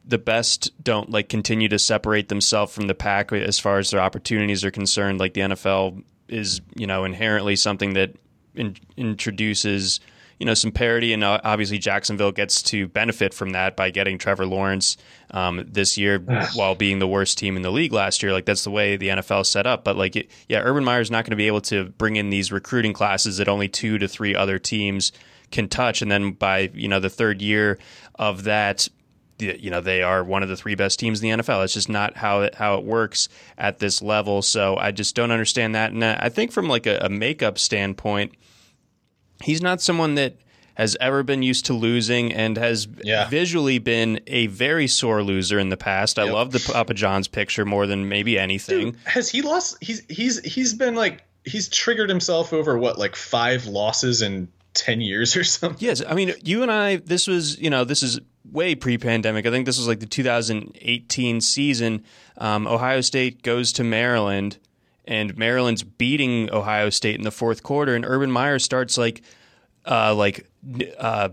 the best don't like continue to separate themselves from the pack as far as their opportunities are concerned. Like the NFL is, you know, inherently something that in, introduces you know some parity, and uh, obviously Jacksonville gets to benefit from that by getting Trevor Lawrence um, this year [sighs] while being the worst team in the league last year. Like that's the way the NFL is set up. But like, it, yeah, Urban Meyer's not going to be able to bring in these recruiting classes that only two to three other teams can touch, and then by you know the third year of that, you know they are one of the three best teams in the NFL. It's just not how it, how it works at this level. So I just don't understand that. And uh, I think from like a, a makeup standpoint, he's not someone that has ever been used to losing and has yeah. visually been a very sore loser in the past. Yep. I love the Papa John's picture more than maybe anything. Dude, has he lost? He's he's he's been like he's triggered himself over what like five losses in 10 years or something. Yes. I mean, you and I, this was, you know, this is way pre pandemic. I think this was like the 2018 season. Um, Ohio State goes to Maryland, and Maryland's beating Ohio State in the fourth quarter, and Urban Meyer starts like, uh, like, uh,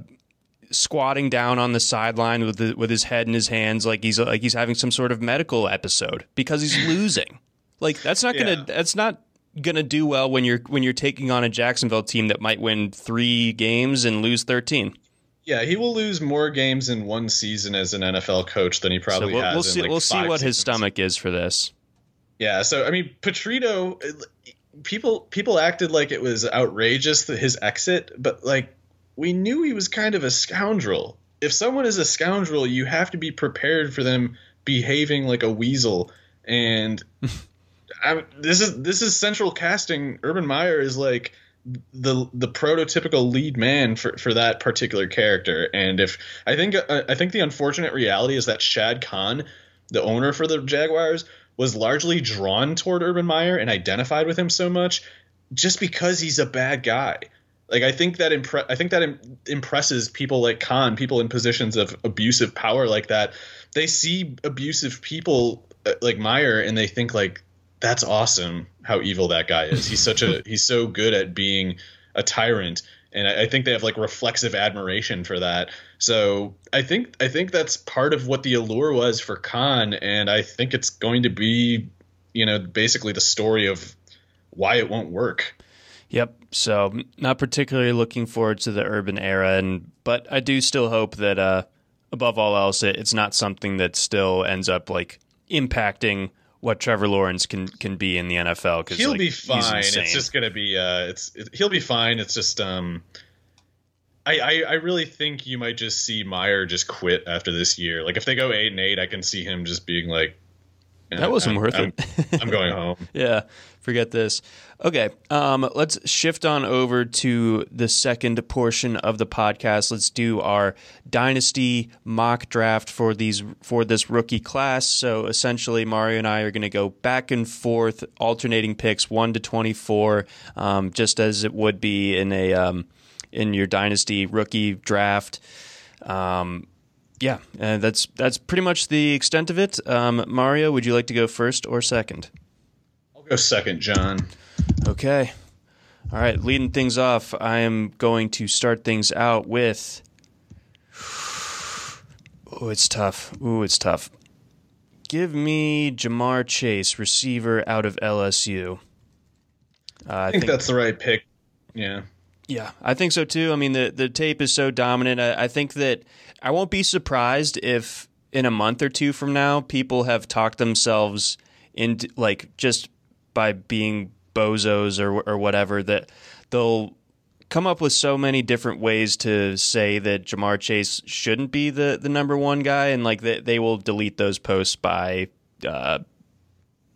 squatting down on the sideline with the, with his head in his hands, like he's like he's having some sort of medical episode because he's [laughs] losing. like that's not gonna yeah. that's not going to do well when you're when you're taking on a Jacksonville team that might win 3 games and lose 13. Yeah, he will lose more games in one season as an NFL coach than he probably so we'll, has. We'll see. Like we'll see what seasons. his stomach is for this. Yeah, so I mean, Petrino, people people acted like it was outrageous that his exit, but like we knew he was kind of a scoundrel. If someone is a scoundrel, you have to be prepared for them behaving like a weasel. And [laughs] I, this is this is central casting. Urban Meyer is like the the prototypical lead man for, for that particular character. And if I think uh, I think the unfortunate reality is that Shad Khan, the owner for the Jaguars, was largely drawn toward Urban Meyer and identified with him so much just because he's a bad guy. Like I think that impre- I think that Im- impresses people like Khan, people in positions of abusive power like that. They see abusive people uh, like Meyer and they think like that's awesome how evil that guy is. He's such a [laughs] he's so good at being a tyrant, and I, I, think they have like reflexive admiration for that. So I think I think that's part of what the allure was for Khan, and I think it's going to be, you know, basically the story of why it won't work. Yep. So not particularly looking forward to the urban era, and but I do still hope that uh, above all else, it, it's not something that still ends up like impacting what Trevor Lawrence can can be in the NFL. Because he'll like, be fine. It's just gonna be uh, it's it, he'll be fine. It's just um, I, I I really think you might just see Meyer just quit after this year. Like if they go eight and eight, I can see him just being like, that wasn't I'm, worth I'm, it. [laughs] I'm going home. yeah, forget this. Okay, um, let's shift on over to the second portion of the podcast. Let's do our dynasty mock draft for these for this rookie class. So essentially, Mario and I are going to go back and forth, alternating picks one to twenty four, um, just as it would be in a um, in your dynasty rookie draft. Um, yeah, uh, that's that's pretty much the extent of it. Um, Mario, would you like to go first or second? I'll go second, John. Okay. All right, leading things off, I am going to start things out with. Oh, it's tough. Ooh, it's tough. Give me Ja'Marr Chase, receiver out of LSU. Uh, I, I think, think, that's the right pick. Yeah. Yeah, I think so too. I mean, the the tape is so dominant. I, I think that I won't be surprised if in a month or two from now, people have talked themselves into like just by being bozos or or whatever that they'll come up with so many different ways to say that Ja'Marr Chase shouldn't be the the number one guy, and like they, they will delete those posts by uh,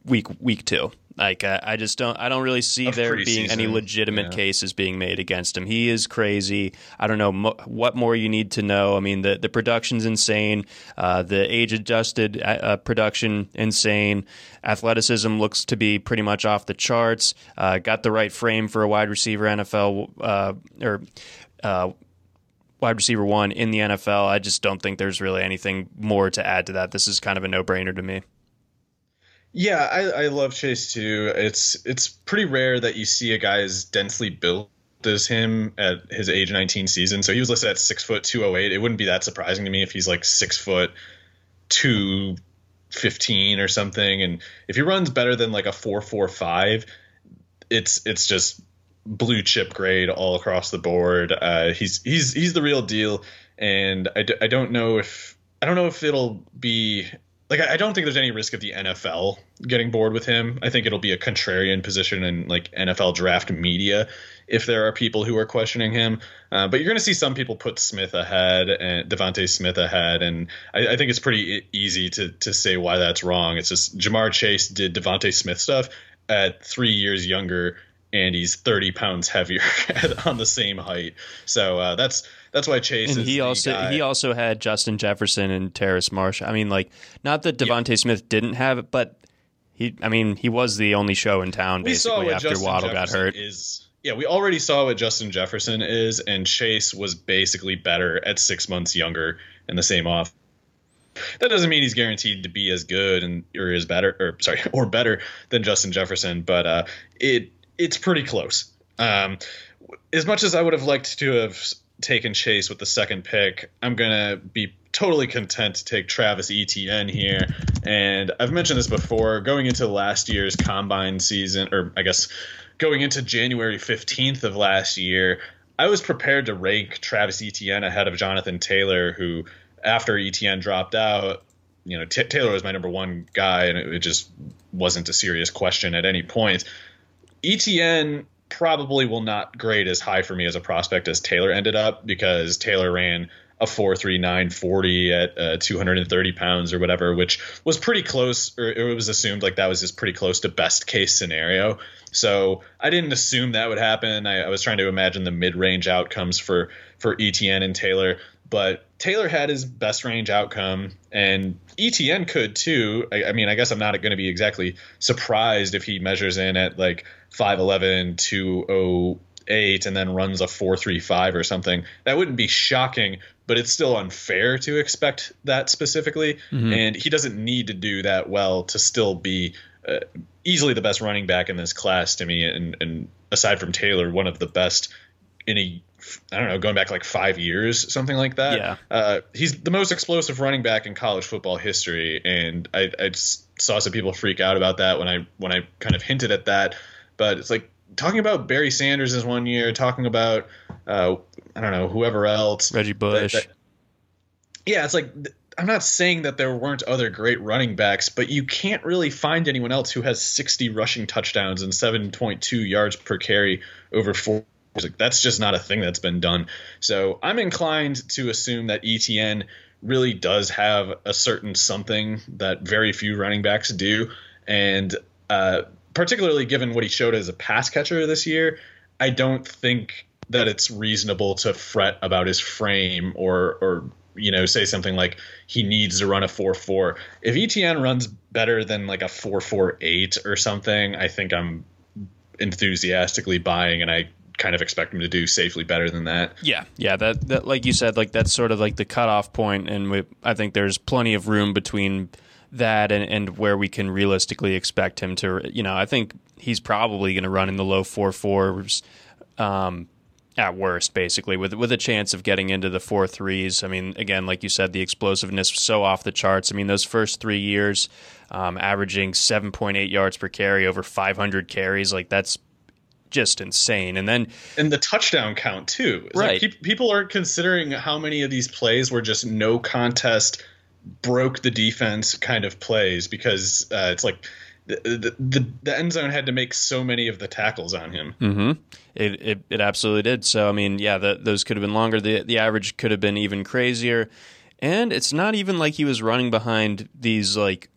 week week two. Like I, I just don't I don't really see there being any legitimate yeah. cases being made against him. He is crazy. I don't know mo- what more you need to know. I mean the the production's insane. Uh, the age adjusted uh, uh, production insane. Athleticism looks to be pretty much off the charts. Uh, got the right frame for a wide receiver NFL uh, or uh, wide receiver one in the NFL. I just don't think there's really anything more to add to that. This is kind of a no brainer to me. Yeah, I, I love Chase too. It's it's pretty rare that you see a guy as densely built as him at his age 19 season. So he was listed at six foot 208. It wouldn't be that surprising to me if he's like six foot two fifteen or something, and if he runs better than like a four four five, it's it's just blue chip grade all across the board. Uh, he's he's he's the real deal, and I, d- I don't know if I don't know if it'll be like I don't think there's any risk of the NFL getting bored with him. I think it'll be a contrarian position in like NFL draft media if there are people who are questioning him. Uh, but you're going to see some people put Smith ahead and DeVonta Smith ahead, and I, I, think it's pretty easy to to say why that's wrong. It's just Ja'Marr Chase did DeVonta Smith stuff at three years younger and he's 30 pounds heavier [laughs] on the same height. So uh, that's that's why Chase. And he also guy. he also had Justin Jefferson and Terrace Marsh. I mean, like not that DeVonta yeah. Smith didn't have it, but he. I mean, he was the only show in town basically after Justin Waddle Jefferson got hurt. Is yeah, we already saw what Justin Jefferson is, and Chase was basically better at six months younger in the same off that doesn't mean he's guaranteed to be as good and or is better or sorry [laughs] or better than Justin Jefferson, but uh, it it's pretty close. Um, as much as I would have liked to have taken Chase with the second pick, I'm gonna be totally content to take Travis Etienne here. And I've mentioned this before. Going into last year's combine season, or I guess going into January 15th of last year, I was prepared to rank Travis Etienne ahead of Jonathan Taylor, who after Etienne dropped out, you know, T- Taylor was my number one guy, and it, it just wasn't a serious question at any point. Etienne probably will not grade as high for me as a prospect as Taylor ended up because Taylor ran a 43940 at uh, 230 pounds or whatever, which was pretty close, or it was assumed like that was just pretty close to best case scenario. So I didn't assume that would happen. I, I was trying to imagine the mid range outcomes for for Etienne and Taylor, but Taylor had his best range outcome, and Etienne could too. I, I mean, I guess I'm not going to be exactly surprised if he measures in at like 5'11, 208, and then runs a 4.35 or something. That wouldn't be shocking, but it's still unfair to expect that specifically. Mm-hmm. And he doesn't need to do that well to still be uh, easily the best running back in this class to me. And, and aside from Taylor, one of the best in a I don't know, going back like five years, something like that. Yeah. Uh, he's the most explosive running back in college football history, and I, I saw some people freak out about that when I when I kind of hinted at that. But it's like talking about Barry Sanders is one year, talking about uh, I don't know whoever else, Reggie Bush. That, that, yeah, it's like I'm not saying that there weren't other great running backs, but you can't really find anyone else who has 60 rushing touchdowns and 7.2 yards per carry over four like that's just not a thing that's been done. So I'm inclined to assume that Etienne really does have a certain something that very few running backs do, and uh, particularly given what he showed as a pass catcher this year, I don't think that it's reasonable to fret about his frame or or you know say something like he needs to run a 4-4 if Etienne runs better than like a 4-4-8 or something i think i'm enthusiastically buying and i kind of expect him to do safely better than that. Yeah, yeah. That that like you said, like that's sort of like the cutoff point, and we, I think there's plenty of room between that and, and where we can realistically expect him to. You know, I think he's probably going to run in the low four fours. Um, at worst, basically, with with a chance of getting into the four threes. I mean, again, like you said, the explosiveness so off the charts. I mean, those first three years, um, averaging seven point eight yards per carry over five hundred carries, like that's just insane. And then and the touchdown count too. It's right. Like people aren't considering how many of these plays were just no contest, broke the defense kind of plays because uh, it's like. The, the, the end zone had to make so many of the tackles on him. Mm-hmm. It, it, it absolutely did. So I mean, yeah, the, those could have been longer. The the average could have been even crazier, and it's not even like he was running behind these like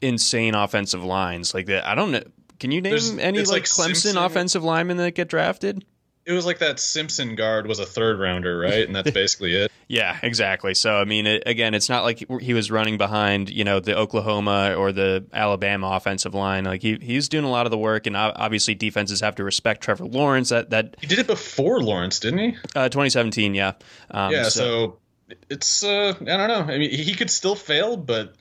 insane offensive lines. Like that, I don't know. Can you name There's, any like, like, Clemson Simpson. offensive linemen that get drafted? It was like that Simpson guard was a third rounder, right? And that's [laughs] basically it. yeah, exactly. So I mean, it, again, it's not like he was running behind, you know, the Oklahoma or the Alabama offensive line. Like he he's doing a lot of the work, and obviously defenses have to respect Trevor Lawrence. That that he did it before Lawrence, didn't he? Uh, 2017, yeah. Um, yeah. So, so it's uh, I don't know. I mean, he could still fail, but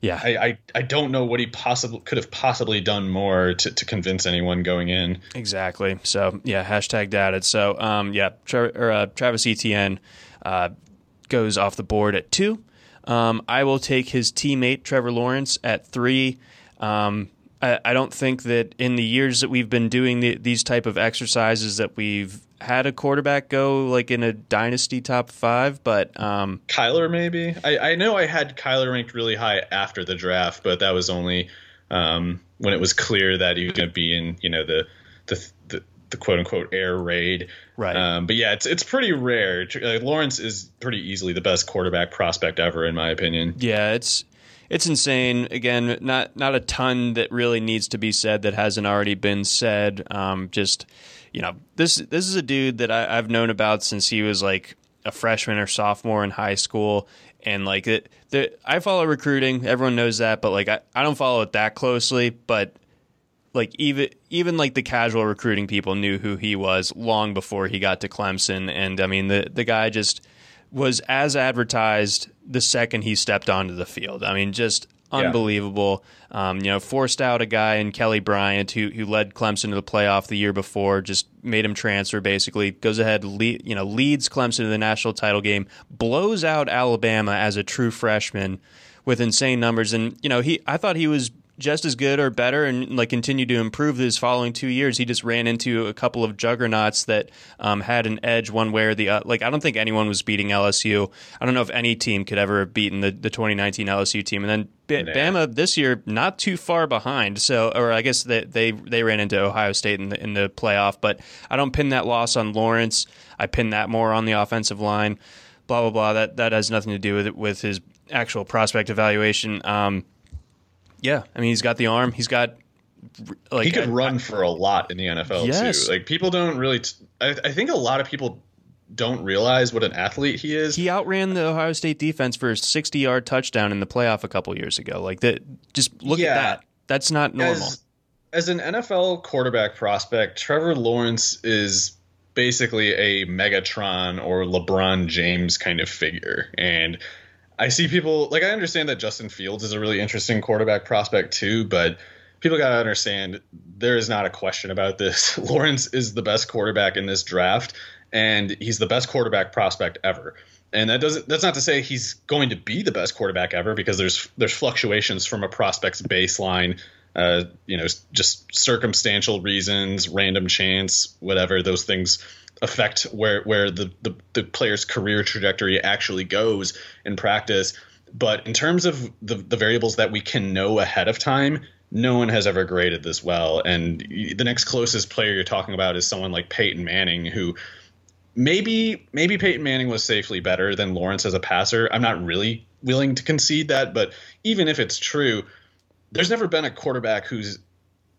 yeah, I, I, I don't know what he possibly could have possibly done more to, to convince anyone going in. Exactly. So yeah, hashtag doubted. So um, yeah, Tra- or, uh, Travis Etienne uh, goes off the board at two. Um, I will take his teammate Trevor Lawrence at three. Um, I, I, don't think that in the years that we've been doing the, these type of exercises that we've had a quarterback go like in a dynasty top five, but um, Kyler maybe. I, I know I had Kyler ranked really high after the draft, but that was only um, when it was clear that he was going to be in you know the the, the the quote unquote air raid. Right. Um, but yeah, it's it's pretty rare. Like, Lawrence is pretty easily the best quarterback prospect ever, in my opinion. Yeah, it's it's insane. Again, not not a ton that really needs to be said that hasn't already been said. Um, just you know, this this is a dude that I, I've known about since he was like a freshman or sophomore in high school, and like it. The, I follow recruiting. Everyone knows that, but like I, I don't follow it that closely. But like even even like the casual recruiting people knew who he was long before he got to Clemson, and I mean the the guy just was as advertised the second he stepped onto the field. I mean, just unbelievable. Yeah. Um, you know, forced out a guy in Kelly Bryant who who led Clemson to the playoff the year before, just made him transfer. Basically, goes ahead, lead, you know, leads Clemson to the national title game, blows out Alabama as a true freshman with insane numbers. And you know, he I thought he was just as good or better and like continue to improve his following two years. He just ran into a couple of juggernauts that um, had an edge one way or the other. Like I don't think anyone was beating LSU. I don't know if any team could ever have beaten the, the 2019 LSU team. And then B- Bama this year not too far behind. So, or I guess they they, they ran into Ohio State in the in the playoff. But I don't pin that loss on Lawrence. I pin that more on the offensive line. Blah blah blah. That that has nothing to do with it with his actual prospect evaluation. Um, yeah, I mean he's got the arm. He's got like he could I, run for a lot in the NFL yes. too. Like people don't really. T- I, I think a lot of people don't realize what an athlete he is. He outran the Ohio State defense for a 60 yard touchdown in the playoff a couple years ago. Like that, just look yeah. at that. That's not normal. As, as an NFL quarterback prospect, Trevor Lawrence is basically a Megatron or LeBron James kind of figure. And I see people like I understand that Justin Fields is a really interesting quarterback prospect too, but people got to understand there is not a question about this. [laughs] Lawrence is the best quarterback in this draft, and he's the best quarterback prospect ever. And that doesn't that's not to say he's going to be the best quarterback ever because there's there's fluctuations from a prospect's baseline, uh, you know, just circumstantial reasons, random chance, whatever those things affect where where the, the, the player's career trajectory actually goes in practice. But in terms of the, the variables that we can know ahead of time, no one has ever graded this well. And the next closest player you're talking about is someone like Peyton Manning, who maybe maybe Peyton Manning was safely better than Lawrence as a passer. I'm not really willing to concede that, but even if it's true, there's never been a quarterback who's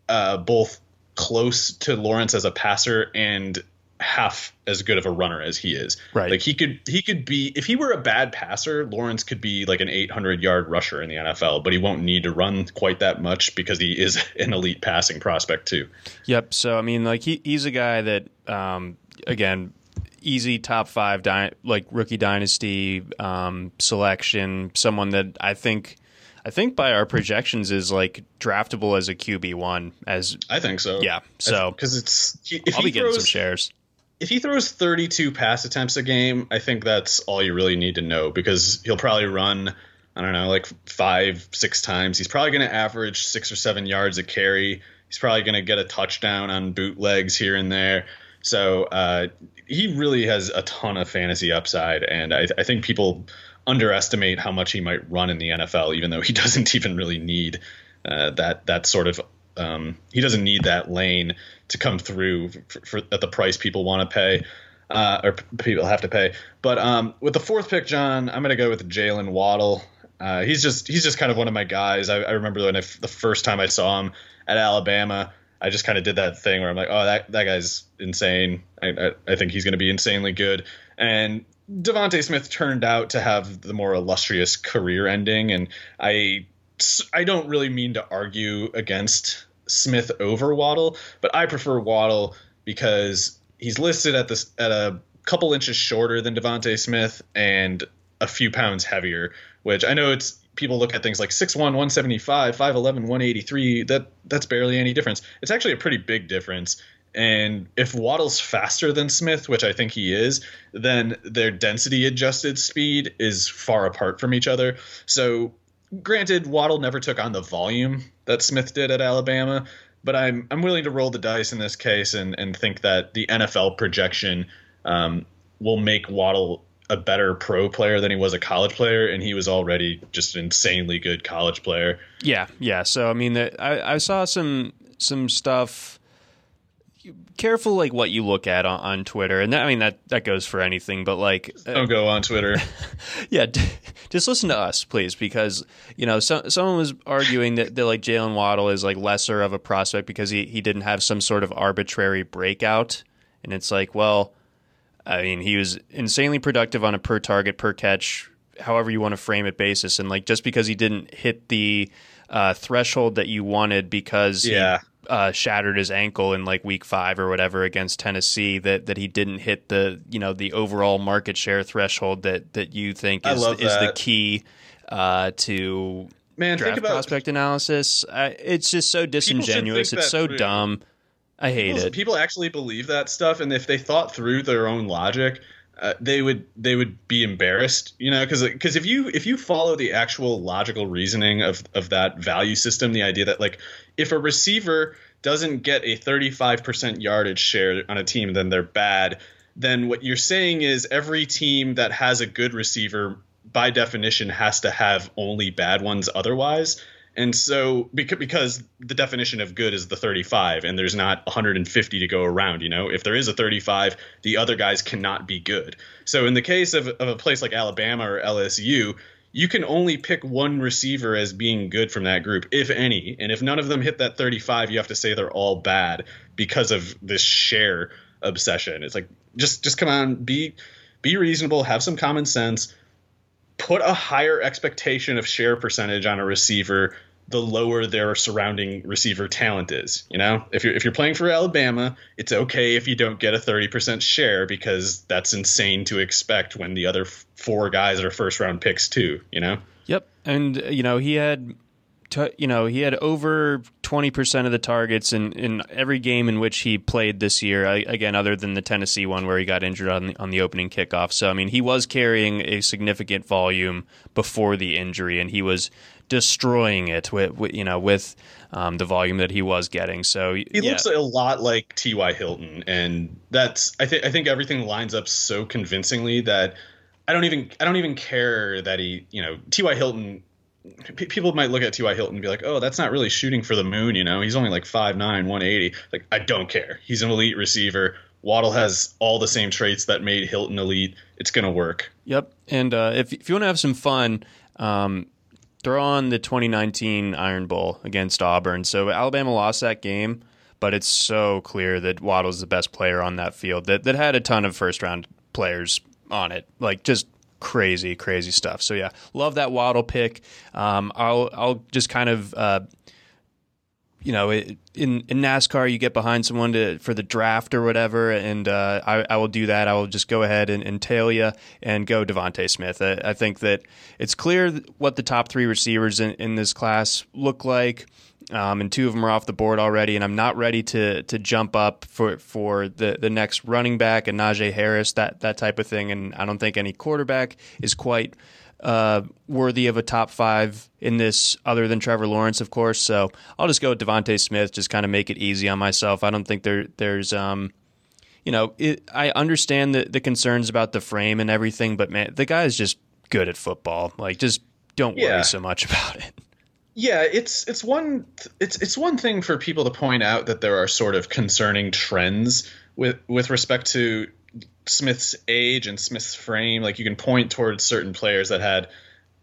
uh, both close to Lawrence as a passer and half as good of a runner as he is. Right. Like he could he could be if he were a bad passer, Lawrence could be like an 800 yard rusher in the NFL, but he won't need to run quite that much because he is [laughs] an elite passing prospect too. Yep. So I mean, like he he's a guy that um, again easy top five di- like rookie dynasty um, selection. Someone that I think. I think by our projections is like draftable as a QB one. As I think so. Yeah. So because it's he, if I'll be throws, getting some shares if he throws 32 pass attempts a game, I think that's all you really need to know because he'll probably run, I don't know, like five, six times. He's probably going to average six or seven yards a carry. He's probably going to get a touchdown on bootlegs here and there. So uh, he really has a ton of fantasy upside, and I, I think people underestimate how much he might run in the NFL, even though he [laughs] doesn't even really need uh, that that sort of um, he doesn't need that lane to come through for, for, at the price people want to pay. Uh, or people have to pay. But um, with the fourth pick, John, I'm going to go with Jaylen Waddle. Uh, he's just he's just kind of one of my guys. I, I remember when I, the first time I saw him at Alabama, I just kind of did that thing where I'm like, oh, that that guy's insane. I, I, I think he's going to be insanely good. And DeVonta Smith turned out to have the more illustrious career ending, and I I don't really mean to argue against Smith over Waddle, but I prefer Waddle because he's listed at this at a couple inches shorter than DeVonta Smith and a few pounds heavier. Which I know it's people look at things like 6'1", 175, 5'11", 183. That that's barely any difference. It's actually a pretty big difference. And if Waddle's faster than Smith, which I think he is, then their density adjusted speed is far apart from each other. So, granted, Waddle never took on the volume that Smith did at Alabama, but I'm I'm willing to roll the dice in this case and and think that the NFL projection um, will make Waddle a better pro player than he was a college player, and he was already just an insanely good college player. Yeah, yeah. So I mean, the, I I saw some some stuff. Careful, like what you look at on, on Twitter, and that, I mean that that goes for anything. But like, don't go on Twitter. [laughs] yeah, just listen to us, please, because you know so, someone was arguing that, that like Jaylen Waddle is like lesser of a prospect because he he didn't have some sort of arbitrary breakout, and it's like, well, I mean, he was insanely productive on a per target, per catch, however you want to frame it basis, and like just because he didn't hit the uh, threshold that you wanted because yeah. Uh, shattered his ankle in like week five or whatever against Tennessee that that he didn't hit the you know the overall market share threshold that that you think is is the key uh, to man draft think about prospect analysis. Uh, it's just so disingenuous. It's so dumb. I hate people, it. People actually believe that stuff, and if they thought through their own logic, uh, they would they would be embarrassed, you know, because because if you if you follow the actual logical reasoning of of that value system, the idea that like if a receiver doesn't get a 35% yardage share on a team, then they're bad. Then what you're saying is every team that has a good receiver, by definition, has to have only bad ones otherwise. And so because the definition of good is the 35 and there's not 150 to go around, you know, if there is a 35, the other guys cannot be good. So in the case of, of a place like Alabama or LSU, you can only pick one receiver as being good from that group, if any. And if none of them hit that 35, you have to say they're all bad because of this share obsession. It's like just just come on, be be reasonable, have some common sense, put a higher expectation of share percentage on a receiver the lower their surrounding receiver talent is. You know, if you're if you're playing for Alabama, it's okay if you don't get a 30% share because that's insane to expect when the other four guys are first round picks too. You know. Yep, and you know he had. T- you know, he had over 20% of the targets in, in every game in which he played this year. I, again, other than the Tennessee one where he got injured on the, on the opening kickoff. So, I mean, he was carrying a significant volume before the injury, and he was destroying it with, with you know with um, the volume that he was getting. So he yeah. looks a lot like T.Y. Hilton, and that's I think I think everything lines up so convincingly that I don't even I don't even care that he you know T.Y. Hilton. P- people might look at T.Y. Hilton and be like, "Oh, that's not really shooting for the moon," you know. He's only like 5'9", 180. Like, I don't care. He's an elite receiver. Waddle has all the same traits that made Hilton elite. It's going to work. Yep. And uh, if if you want to have some fun, um, throw on the 2019 Iron Bowl against Auburn. So Alabama lost that game, but it's so clear that Waddle's the best player on that field that, that had a ton of first round players on it. Like just crazy, crazy stuff. So yeah, love that Waddle pick. Um, I'll I'll just kind of uh, you know, in in NASCAR, you get behind someone to for the draft or whatever, and uh, I, I will do that. I will just go ahead and, and tail you and go DeVonta Smith. I, I, think that it's clear what the top three receivers in, in this class look like. Um, and two of them are off the board already, and I'm not ready to to jump up for for the, the next running back and Najee Harris that that type of thing. And I don't think any quarterback is quite uh, worthy of a top five in this, other than Trevor Lawrence, of course. So I'll just go with DeVonta Smith, just kind of make it easy on myself. I don't think there there's um, you know, it, I understand the the concerns about the frame and everything, but man, the guy is just good at football. Like, just don't worry Yeah. so much about it. Yeah, it's it's one it's it's one thing for people to point out that there are sort of concerning trends with with respect to Smith's age and Smith's frame. Like you can point towards certain players that had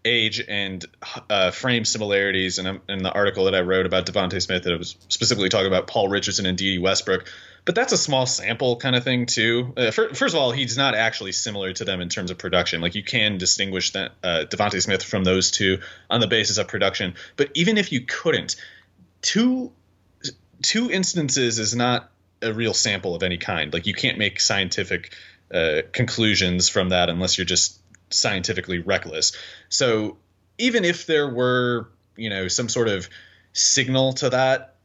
age and uh, frame similarities. And in the article that I wrote about DeVonta Smith, that it was specifically talking about Paul Richardson and Dede Westbrook. But that's a small sample kind of thing too. Uh, fir- first of all, he's not actually similar to them in terms of production. Like you can distinguish that uh, DeVonta Smith from those two on the basis of production. But even if you couldn't, two two instances is not a real sample of any kind. Like you can't make scientific uh, conclusions from that unless you're just scientifically reckless. So even if there were, you know, some sort of signal to that,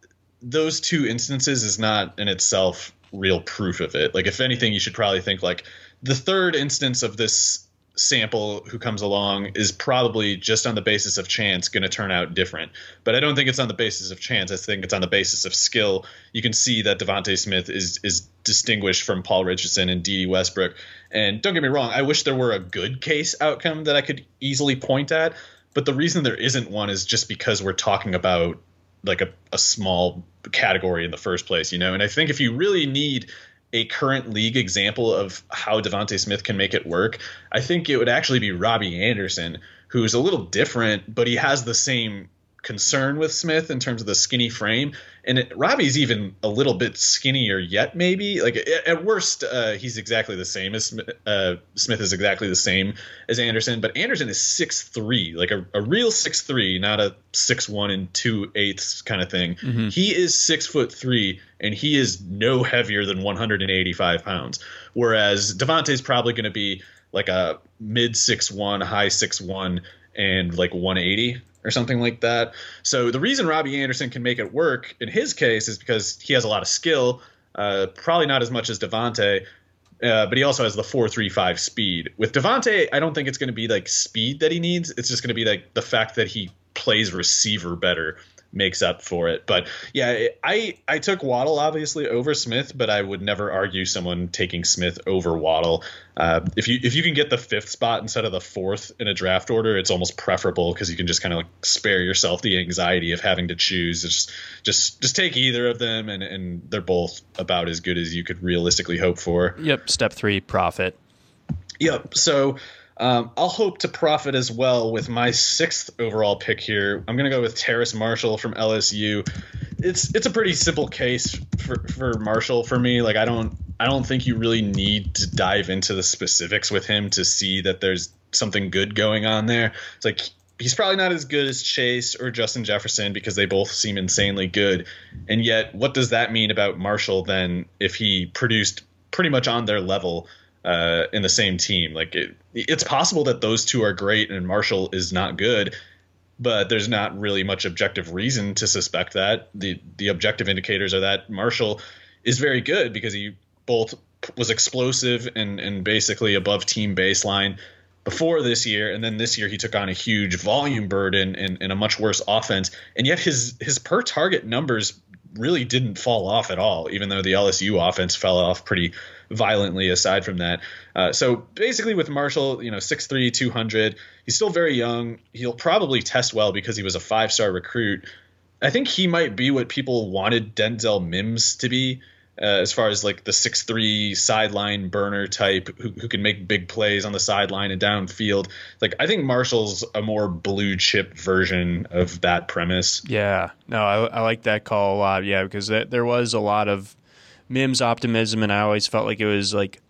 those two instances is not in itself real proof of it. Like if anything, you should probably think like the third instance of this sample who comes along is probably just on the basis of chance going to turn out different. But I don't think it's on the basis of chance. I think it's on the basis of skill. You can see that DeVonta Smith is is distinguished from Paul Richardson and Dede Westbrook. And don't get me wrong, I wish there were a good case outcome that I could easily point at. But the reason there isn't one is just because we're talking about like a, a small category in the first place, you know. And I think if you really need a current league example of how DeVonta Smith can make it work, I think it would actually be Robbie Anderson, who's a little different, but he has the same concern with Smith in terms of the skinny frame. And it, Robbie's even a little bit skinnier yet, maybe. Like at worst, uh, he's exactly the same as uh, Smith is exactly the same as Anderson. But Anderson is six three, like a, a real six three, not a six one and two eighths kind of thing. Mm-hmm. He is six foot three, and he is no heavier than 185 pounds. Whereas DeVonta is probably going to be like a mid six one, high six one, and like 180 or something like that. So the reason Robbie Anderson can make it work in his case is because he has a lot of skill, uh, probably not as much as DeVonta, uh, but he also has the four three five speed. With DeVonta, I don't think it's going to be like speed that he needs. It's just going to be like the fact that he plays receiver better makes up for it. But yeah, I I took Waddle obviously over Smith, but I would never argue someone taking Smith over Waddle. Uh, if you if you can get the fifth spot instead of the fourth in a draft order, it's almost preferable because you can just kind of like spare yourself the anxiety of having to choose. It's just just just take either of them, and and they're both about as good as you could realistically hope for. Yep. Step three, profit. Yep. So. Um, I'll hope to profit as well with my sixth overall pick here. I'm going to go with Terrace Marshall from LSU. It's it's a pretty simple case for, for Marshall for me. Like I don't I don't think you really need to dive into the specifics with him to see that there's something good going on there. It's like he's probably not as good as Chase or Justin Jefferson because they both seem insanely good. And yet, what does that mean about Marshall then if he produced pretty much on their level? Uh, in the same team. Like it, it's possible that those two are great and Marshall is not good, but there's not really much objective reason to suspect that. the The objective indicators are that Marshall is very good because he both was explosive and and basically above team baseline before this year, and then this year he took on a huge volume burden and, and a much worse offense, and yet his his per target numbers really didn't fall off at all, even though the LSU offense fell off pretty violently aside from that. Uh, so basically, with Marshall, you know, 6'3, 200, he's still very young. He'll probably test well because he was a five star recruit. I think he might be what people wanted Denzel Mims to be. Uh, as far as like the six three sideline burner type who, who can make big plays on the sideline and downfield. Like I think Marshall's a more blue chip version of that premise. Yeah, no, I, I like that call a lot. Yeah, because th- there was a lot of Mims optimism, and I always felt like it was like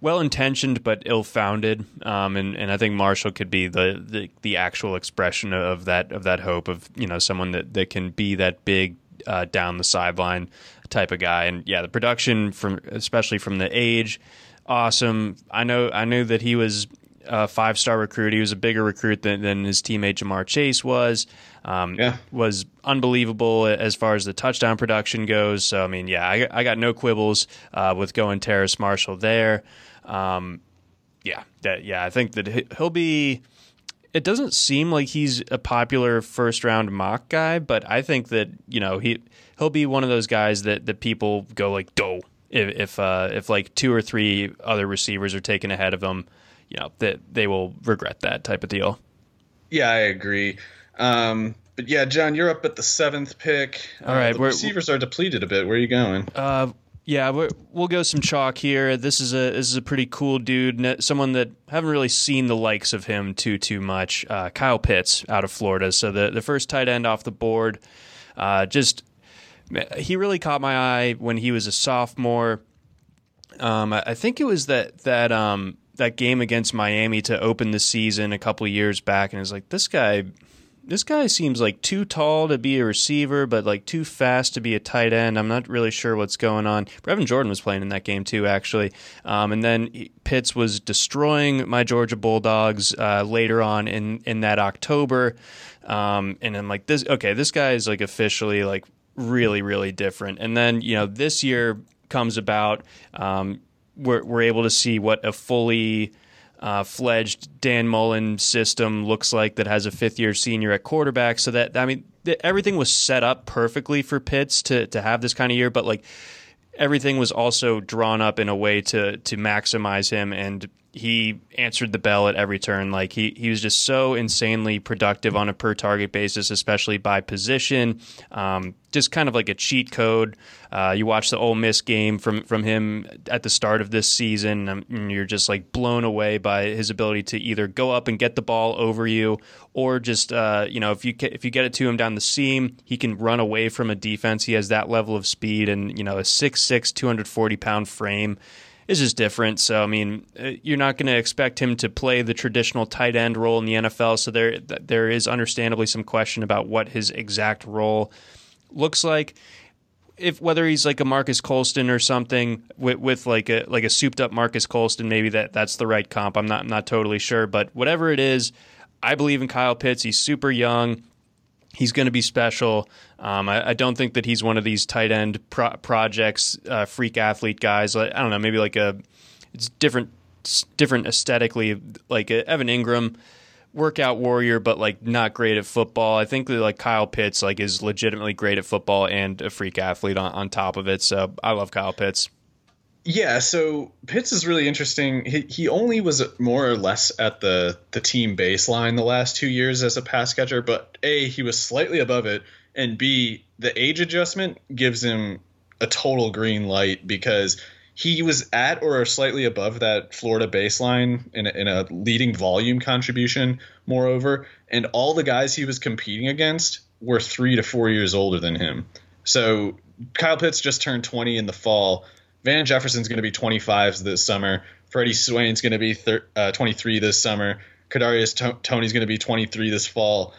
well intentioned but ill founded. Um, and and I think Marshall could be the, the the actual expression of that of that hope of you know someone that that can be that big uh, down the sideline type of guy. And yeah, the production from especially from the age, awesome. I know I knew that he was a five star recruit. He was a bigger recruit than, than his teammate Ja'Marr Chase was. Um, yeah. Was unbelievable as far as the touchdown production goes. So, I mean, yeah, I, I got no quibbles uh, with going Terrace Marshall there. Um, yeah, that, yeah, I think that he'll be. It doesn't seem like he's a popular first round mock guy, but I think that you know he he'll be one of those guys that that people go like, "Doh." If if, uh, if like two or three other receivers are taken ahead of him, you know that they will regret that type of deal. Yeah, I agree. Um, but yeah, John, you're up at the seventh pick. All right, uh, the receivers are depleted a bit. Where are you going? Uh, yeah, we will go some chalk here. This is a this is a pretty cool dude, someone that haven't really seen the likes of him too too much. Uh, Kyle Pitts out of Florida, so the the first tight end off the board. Uh, just he really caught my eye when he was a sophomore. Um, I think it was that that um, that game against Miami to open the season a couple years back, and it's like this guy, this guy seems like too tall to be a receiver, but like too fast to be a tight end. I'm not really sure what's going on. Brevin Jordan was playing in that game too, actually, um, and then Pitts was destroying my Georgia Bulldogs uh, later on in in that October, um, and I'm like this. Okay, this guy is like officially like really, really different. And then, you know, this year comes about, um, we're, we're able to see what a fully uh, fledged Dan Mullen system looks like that has a fifth year senior at quarterback. So that, I mean, th- everything was set up perfectly for Pitts to, to have this kind of year, but like everything was also drawn up in a way to, to maximize him. And he answered the bell at every turn. Like he, he was just so insanely productive on a per target basis, especially by position. Um, just kind of like a cheat code. Uh, you watch the Ole Miss game from from him at the start of this season, and you're just like blown away by his ability to either go up and get the ball over you, or just uh, you know if you if you get it to him down the seam, he can run away from a defense. He has that level of speed and you know a 6'6", 240 pound frame is just different. So I mean, uh, you're not going to expect him to play the traditional tight end role in the NFL. So there there is understandably some question about what his exact role looks like. If whether he's like a Marques Colston or something with, with like a like a souped up Marques Colston, maybe that that's the right comp. I'm not I'm not totally sure, but whatever it is, I believe in Kyle Pitts. He's super young he's going to be special. Um, I, I, don't think that he's one of these tight end pro- projects, uh, freak athlete guys. I don't know, maybe like a it's different, different aesthetically, like Evan Engram, workout warrior, but like not great at football. I think that like Kyle Pitts like is legitimately great at football and a freak athlete on, on top of it. So I love Kyle Pitts. Yeah, so Pitts is really interesting. He, he only was more or less at the the team baseline the last two years as a pass catcher, but a he was slightly above it, and b the age adjustment gives him a total green light because he was at or slightly above that Florida baseline in a, in a leading volume contribution. Moreover, and all the guys he was competing against were three to four years older than him. So Kyle Pitts just turned 20 in the fall Van Jefferson's going to be 25 this summer. Freddie Swain's going to be thir- uh, 23 this summer. Kadarius T- Toney's going to be 23 this fall,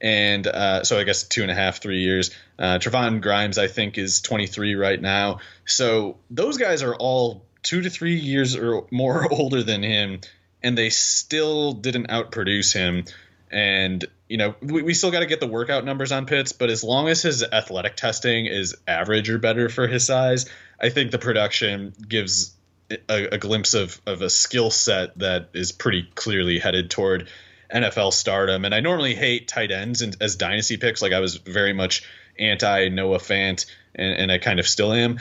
and uh, so I guess two and a half, three years. Uh, Trevon Grimes, I think, is 23 right now. So those guys are all two to three years or more [laughs] older than him, and they still didn't outproduce him. And you know, we, we still got to get the workout numbers on Pitts, but as long as his athletic testing is average or better for his size, I think the production gives a, a glimpse of, of a skill set that is pretty clearly headed toward NFL stardom. And I normally hate tight ends and, as dynasty picks. Like I was very much anti Noah Fant, and, and I kind of still am.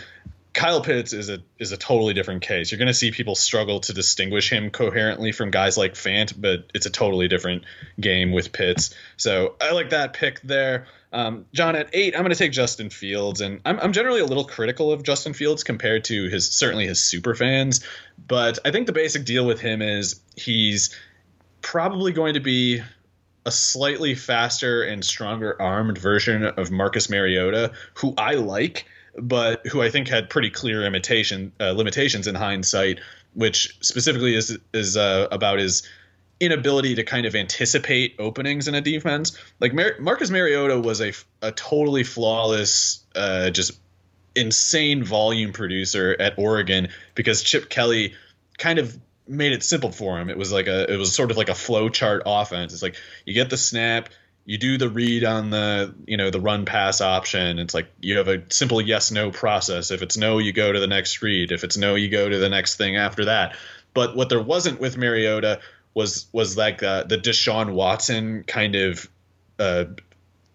Kyle Pitts is a is a totally different case. You're going to see people struggle to distinguish him coherently from guys like Fant, but it's a totally different game with Pitts. So I like that pick there. Um, John, at eight, I'm going to take Justin Fields, and I'm, I'm generally a little critical of Justin Fields compared to his certainly his super fans, but I think the basic deal with him is he's probably going to be a slightly faster and stronger armed version of Marcus Mariota, who I like, but who I think had pretty clear imitation uh, limitations in hindsight, which specifically is is uh, about his inability to kind of anticipate openings in a defense. Like Mar- Marcus Mariota was a, a totally flawless, uh, just insane volume producer at Oregon because Chip Kelly kind of made it simple for him. It was like a it was sort of like a flow chart offense. It's like you get the snap, you do the read on the you know the run pass option. It's like you have a simple yes no process. If it's no, you go to the next read. If it's no, you go to the next thing after that. But what there wasn't with Mariota was was like uh, the Deshaun Watson kind of uh,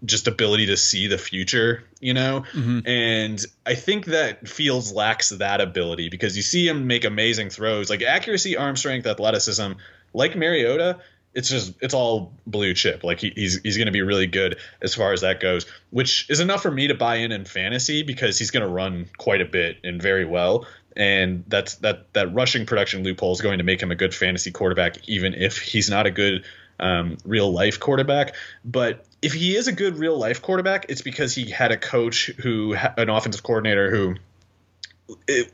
just ability to see the future, you know? Mm-hmm. And I think that Fields lacks that ability because you see him make amazing throws, like accuracy, arm strength, athleticism, like Mariota. It's just it's all blue chip. Like he, he's he's going to be really good as far as that goes, which is enough for me to buy in in fantasy because he's going to run quite a bit and very well and that's that that rushing production loophole is going to make him a good fantasy quarterback, even if he's not a good um, real life quarterback. But if he is a good real life quarterback, it's because he had a coach who, an offensive coordinator who. It,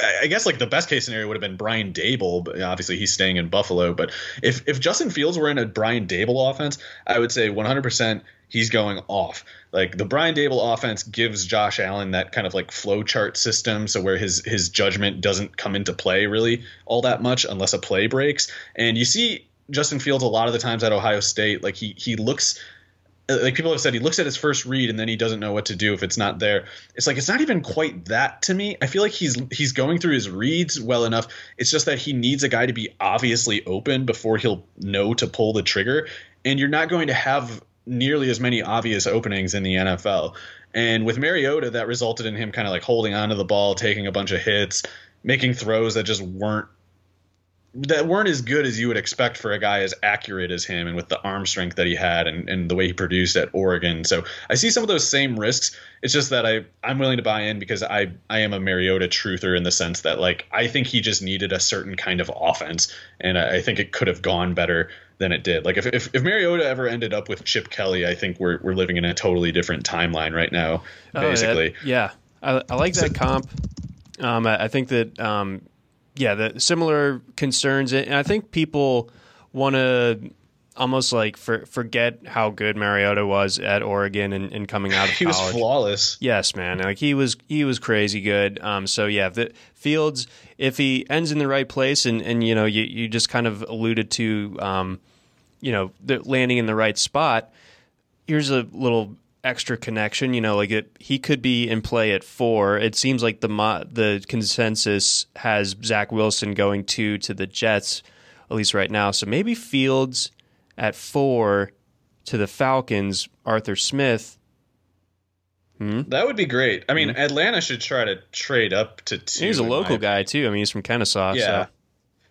I guess like the best case scenario would have been Brian Daboll, but obviously he's staying in Buffalo. But if if Justin Fields were in a Brian Daboll offense, I would say 100% he's going off. Like the Brian Daboll offense gives Josh Allen that kind of like flow chart system, so where his his judgment doesn't come into play really all that much unless a play breaks. And you see Justin Fields a lot of the times at Ohio State, like he he looks uh, like people have said he looks at his first read and then he doesn't know what to do if it's not there. It's like it's not even quite that to me. I feel like he's he's going through his reads well enough. It's just that he needs a guy to be obviously open before he'll know to pull the trigger. And you're not going to have nearly as many obvious openings in the nfl and with mariota that resulted in him kind of like holding onto the ball taking a bunch of hits making throws that just weren't that weren't as good as you would expect for a guy as accurate as him and with the arm strength that he had and, and the way he produced at Oregon. So I see some of those same risks. It's just that I I'm willing to buy in because I I am a Mariota truther in the sense that like I think he just needed a certain kind of offense and I, I think it could have gone better than it did. Like if, if, if Mariota ever ended up with Chip Kelly, I think we're we're living in a totally different timeline right now. Basically, oh, yeah, I, I like that comp. Um, I, I think that um, yeah, the similar concerns, and I think people want to almost like for, forget how good Mariota was at Oregon and, and coming out of he [laughs] college. He was flawless. Yes, man. Like he was he was crazy good. Um, so yeah, the Fields, if he ends in the right place, and and you know you you just kind of alluded to, um, you know, the landing in the right spot. Here's a little extra connection. You know, like it, he could be in play at four. It seems like the the consensus has Zach Wilson going two to the Jets, at least right now. So maybe Fields at four to the Falcons. Arthur Smith. Hmm? That would be great. I mean, hmm Atlanta should try to trade up to two. He's a local guy too. I mean, he's from Kennesaw. Yeah. So.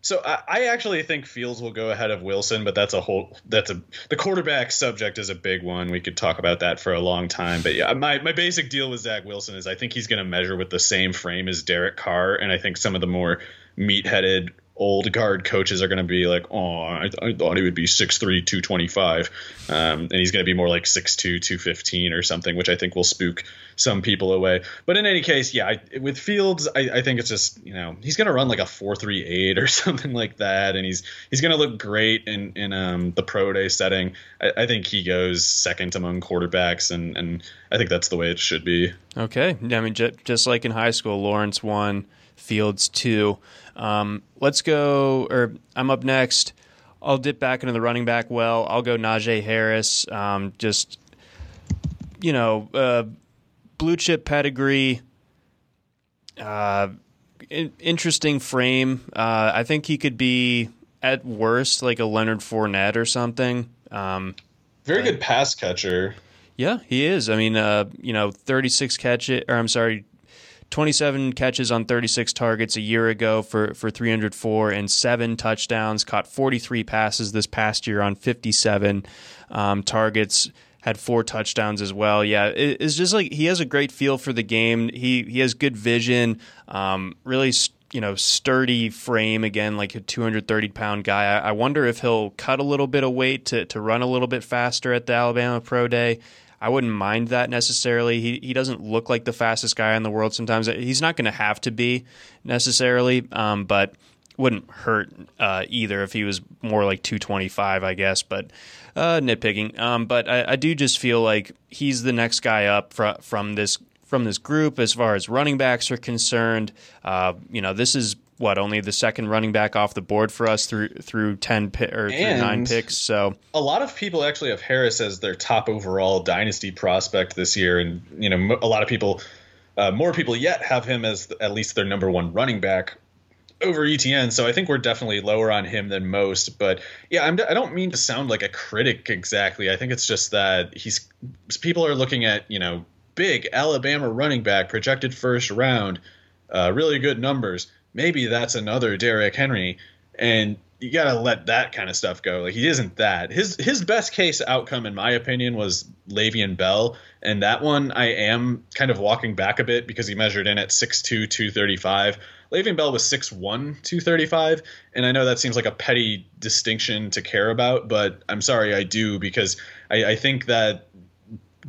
So I, I, actually think Fields will go ahead of Wilson, but that's a whole that's a the quarterback subject is a big one. We could talk about that for a long time. But yeah, my, my basic deal with Zach Wilson is I think he's going to measure with the same frame as Derek Carr, and I think some of the more meat headed old guard coaches are going to be like, oh, I, th- I, thought he would be 6'3", 225. Um, and he's going to be more like 6'2", 215 or something, which I think will spook some people away. But in any case, yeah, I, with Fields, I, I, think it's just, you know, he's going to run like a 4.38 or [laughs] something like that. And he's he's going to look great in, in um, the pro day setting. I, think he goes second among quarterbacks, and, and I think that's the way it should be. Okay. I mean, just like in high school, Lawrence won, Fields two. Um, let's go, or I'm up next. I'll dip back into the running back well. I'll go Najee Harris. Um, just, you know, uh, blue chip pedigree. Uh, in, interesting frame. Uh, I think he could be at worst like a Leonard Fournette or something. Um, Very good pass catcher. Yeah, he is. I mean, uh, you know, 36 catches, or I'm sorry, 27 catches on 36 targets a year ago for, for 304 and seven touchdowns. Caught 43 passes this past year on 57 um, targets. Had four touchdowns as well. Yeah, it, it's just like he has a great feel for the game. He he has good vision. Um, really, you know, sturdy frame again, like a 230 pound guy. I, I wonder if he'll cut a little bit of weight to to run a little bit faster at the Alabama Pro Day. I wouldn't mind that necessarily. He he doesn't look like the fastest guy in the world. Sometimes he's not going to have to be necessarily, um, but wouldn't hurt uh, either if he was more like 225, I guess. But uh, nitpicking. Um, but I, I, do just feel like he's the next guy up fr- from this from this group as far as running backs are concerned. Uh, you know, this is what only the second running back off the board for us through through ten pi- or through nine picks. So a lot of people actually have Harris as their top overall dynasty prospect this year, and you know a lot of people, uh, more people yet have him as at least their number one running back over Etienne. So I think we're definitely lower on him than most. But yeah, I'm, I don't mean to sound like a critic exactly. I think it's just that he's people are looking at you know big Alabama running back projected first round, uh, really good numbers maybe that's another Derrick Henry, and you got to let that kind of stuff go. Like he isn't that. His his best case outcome, in my opinion, was Le'Veon Bell, and that one I am kind of walking back a bit because he measured in at 6'2", 235. Le'Veon Bell was 6'1", 235, and I know that seems like a petty distinction to care about, but I'm sorry I do because I, I think that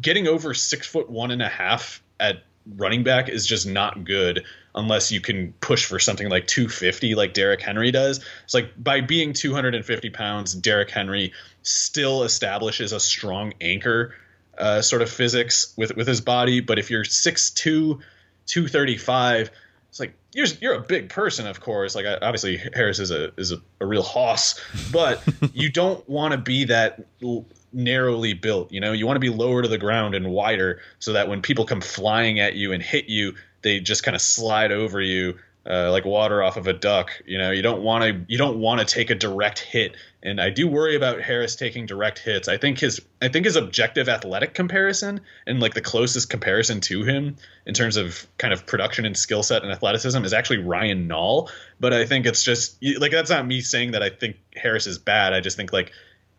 getting over six foot one and a half at running back is just not good unless you can push for something like 250 like Derrick Henry does. It's like by being 250 pounds, Derrick Henry still establishes a strong anchor uh, sort of physics with with his body. But if you're 6'2", 235, it's like you're you're a big person, of course. Like obviously Harris is a is a, a real hoss, but [laughs] you don't want to be that narrowly built. You know, you want to be lower to the ground and wider so that when people come flying at you and hit you, they just kind of slide over you uh, like water off of a duck. You know, you don't want to you don't want to take a direct hit, and I do worry about Harris taking direct hits. I think his I think his objective athletic comparison and like the closest comparison to him in terms of kind of production and skill set and athleticism is actually Ryan Nall. But I think it's just like that's not me saying that I think Harris is bad. I just think like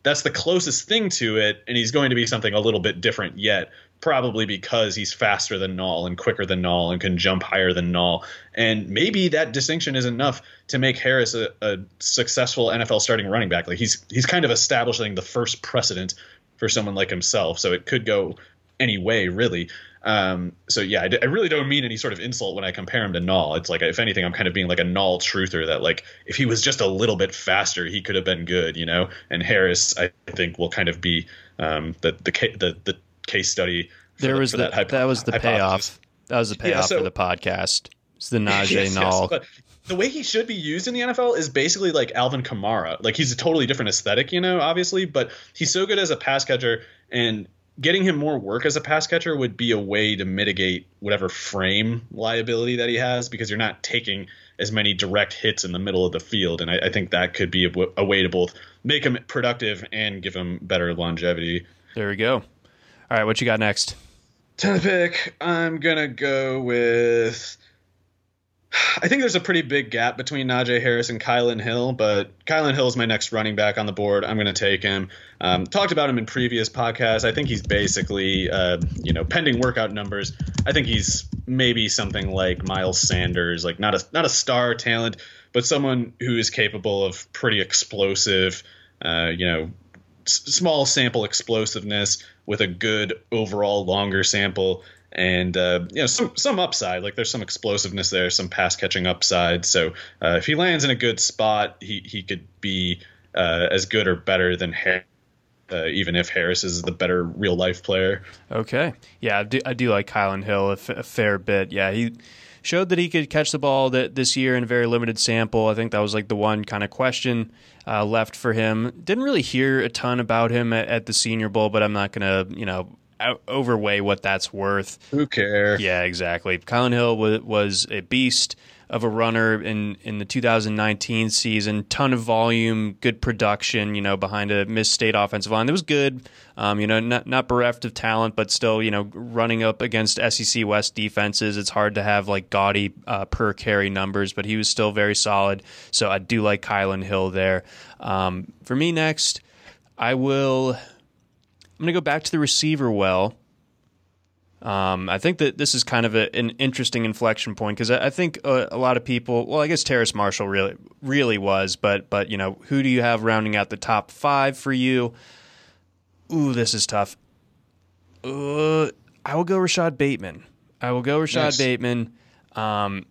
that's the closest thing to it, and he's going to be something a little bit different yet probably because he's faster than Nall and quicker than Nall and can jump higher than Nall. And maybe that distinction is enough to make Harris a, a, successful NFL starting running back. Like he's he's kind of establishing the first precedent for someone like himself. So it could go any way, really. Um, so yeah, I, I, really don't mean any sort of insult when I compare him to Nall. It's like if anything, I'm kind of being like a Nall truther that like if he was just a little bit faster, he could have been good, you know. And Harris, I think, will kind of be um, the the the the case study. There the, was the, that, hypo- that was the hypothesis. payoff. That was the payoff yeah, so, for the podcast. It's the [laughs] Najee yes, Nall. Yes, the way he should be used in the NFL is basically like Alvin Kamara. Like he's a totally different aesthetic, you know, obviously, but he's so good as a pass catcher and getting him more work as a pass catcher would be a way to mitigate whatever frame liability that he has because you're not taking as many direct hits in the middle of the field. And I, I think that could be a, a, way to both make him productive and give him better longevity. There we go. All right, what you got next? Tenth pick, I'm gonna go with. I think there's a pretty big gap between Najee Harris and Kylin Hill, but Kylin Hill is my next running back on the board. I'm going to take him. Um, talked about him in previous podcasts. I think he's basically, uh, you know, pending workout numbers. I think he's maybe something like Miles Sanders, like not a not a star talent, but someone who is capable of pretty explosive, uh, you know, s- small sample explosiveness with a good overall longer sample and uh, you know some some upside. Like there's some explosiveness there some pass catching upside. So uh, if he lands in a good spot he he could be uh, as good or better than Harris, uh, even if Harris is the better real life player. Okay, yeah, I do, I do like Kylin Hill a, f- a fair bit. Yeah, he showed that he could catch the ball that this year in a very limited sample. I think that was like the one kind of question uh, left for him. Didn't really hear a ton about him at, at the Senior Bowl, but I'm not going to, you know, overweigh what that's worth. Who cares? Yeah, exactly. Kylin Hill was, was a beast of a runner in in the 2019 season. Ton of volume, good production. You know, behind a Miss State offensive line that was good. Um, you know, not not bereft of talent, but still, you know, running up against SEC West defenses, it's hard to have like gaudy uh, per carry numbers. But he was still very solid. So I do like Kylin Hill there. Um, for me next, I will. I'm going to go back to the receiver well. Um, I think that this is kind of a, an interesting inflection point because I, I, think a, a, lot of people, well, I guess Terrace Marshall really, really was, but but you know, who do you have rounding out the top five for you? Ooh, this is tough. Uh, I will go Rashod Bateman. I will go Rashod nice. Bateman. Um,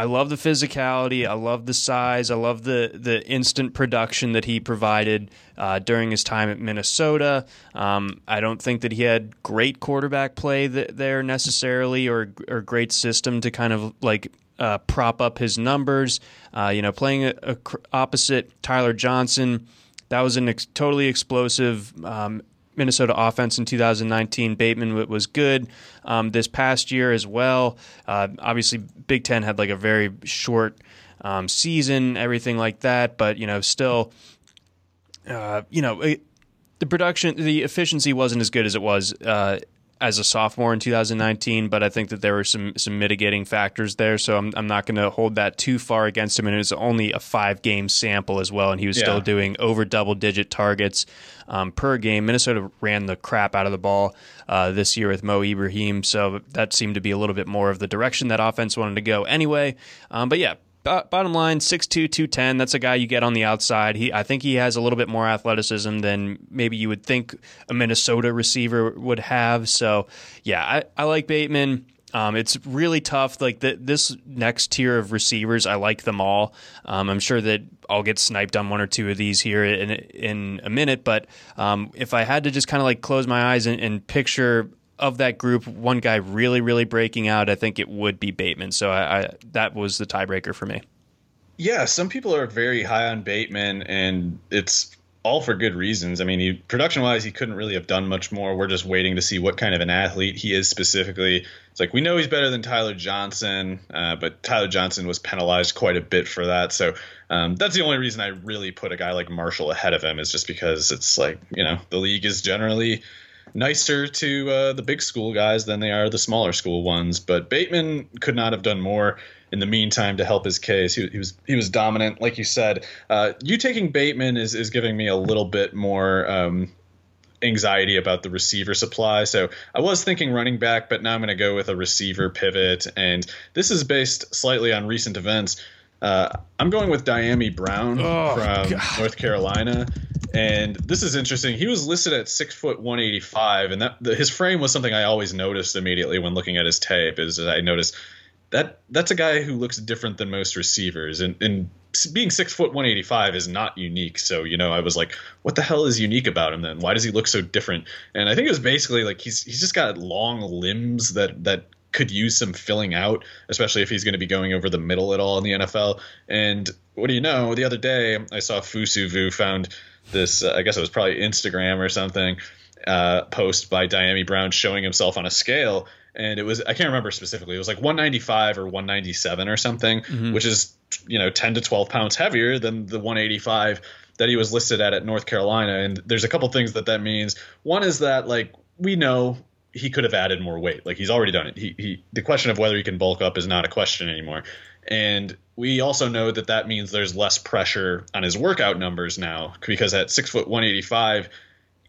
I love the physicality. I love the size. I love the the instant production that he provided uh, during his time at Minnesota. Um, I don't think that he had great quarterback play th- there necessarily, or or great system to kind of like uh, prop up his numbers. Uh, you know, playing a, a opposite Tyler Johnson, that was a ex- totally explosive um, Minnesota offense in 2019. Bateman was good um, this past year as well. Uh, obviously, Big Ten had like a very short um, season, everything like that. But you know, still, uh, you know, it, the production, the efficiency wasn't as good as it was uh, as a sophomore in 2019, but I think that there were some some mitigating factors there. So I'm, I'm not going to hold that too far against him. And it was only a five game sample as well, and he was yeah. still doing over double digit targets um, per game. Minnesota ran the crap out of the ball uh, this year with Mo Ibrahim, so that seemed to be a little bit more of the direction that offense wanted to go anyway. Um, but yeah, bottom line 6'2 210 that's a guy you get on the outside he i think he has a little bit more athleticism than maybe you would think a minnesota receiver would have so yeah i, I like bateman um, it's really tough. Like the, this next tier of receivers, I like them all. Um, I'm sure that I'll get sniped on one or two of these here in in a minute. But um, if I had to just kind of like close my eyes and, and picture of that group, one guy really, really breaking out, I think it would be Bateman. So I, I, that was the tiebreaker for me. Yeah, some people are very high on Bateman, and it's all for good reasons. I mean, he, production wise, he couldn't really have done much more. We're just waiting to see what kind of an athlete he is specifically. It's like we know he's better than Tyler Johnson, uh, but Tyler Johnson was penalized quite a bit for that. So um, that's the only reason I really put a guy like Marshall ahead of him is just because it's like you know the league is generally nicer to uh, the big school guys than they are the smaller school ones. But Bateman could not have done more in the meantime to help his case. He, he was he was dominant, like you said. Uh, you taking Bateman is is giving me a little bit more. Um, anxiety about the receiver supply. So I was thinking running back, but now I'm going to go with a receiver pivot. And this is based slightly on recent events. Uh, I'm going with Dyami Brown oh, from God. North Carolina. And this is interesting. He was listed at six foot 185, and that the, his frame was something I always noticed immediately when looking at his tape. Is I noticed that that's a guy who looks different than most receivers, and, and being six foot 185 is not unique. So you know, I was like, what the hell is unique about him then? Why does he look so different? And I think it was basically like he's he's just got long limbs that that could use some filling out, especially if he's going to be going over the middle at all in the NFL. And what do you know? The other day I saw Fusuvu found this. Uh, I guess it was probably Instagram or something. Uh, post by Dyami Brown showing himself on a scale, and it was I can't remember specifically. It was like 195 or 197 or something, mm-hmm. which is you know 10 to 12 pounds heavier than the 185 that he was listed at at North Carolina. And there's a couple things that that means. One is that like we know he could have added more weight. Like he's already done it. He, he the question of whether he can bulk up is not a question anymore. And we also know that that means there's less pressure on his workout numbers now because at six foot 185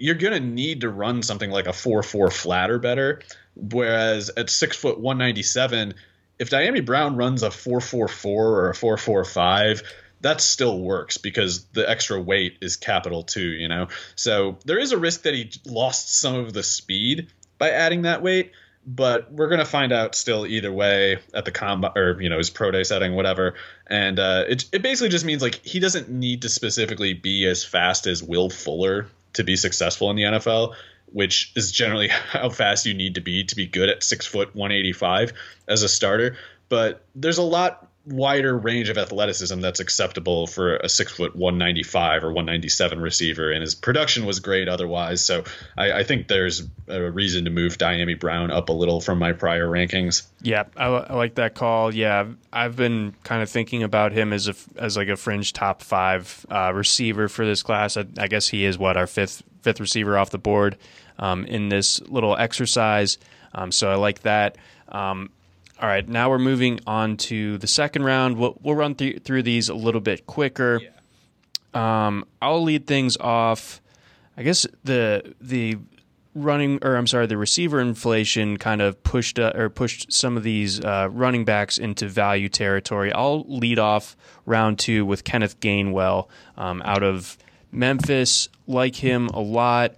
you're going to need to run something like a 4-4 flat or better. Whereas at six foot 197, if Dyami Brown runs a 4-4-4 or a 4-4-5, that still works because the extra weight is capital too, you know? So there is a risk that he lost some of the speed by adding that weight, but we're gonna find out still either way at the combat or you know his pro day setting, whatever. And uh, it it basically just means like he doesn't need to specifically be as fast as Will Fuller to be successful in the NFL, which is generally [laughs] how fast you need to be to be good at six foot 185 as a starter. But there's a lot wider range of athleticism that's acceptable for a six foot 195 or 197 receiver, and his production was great otherwise. So I, I think there's a reason to move Dyami Brown up a little from my prior rankings. Yeah, I, I like that call. Yeah, I've been kind of thinking about him as a as like a fringe top five uh, receiver for this class. I, I, guess he is what our fifth fifth receiver off the board um, in this little exercise. Um, so I like that. Um, all right, now we're moving on to the second round. We'll, we'll run through, through these a little bit quicker. Yeah. Um, I'll lead things off. I guess the the running or I'm sorry, the receiver inflation kind of pushed uh, or pushed some of these uh, running backs into value territory. I'll lead off round two with Kenneth Gainwell um, out of Memphis. Like him a lot.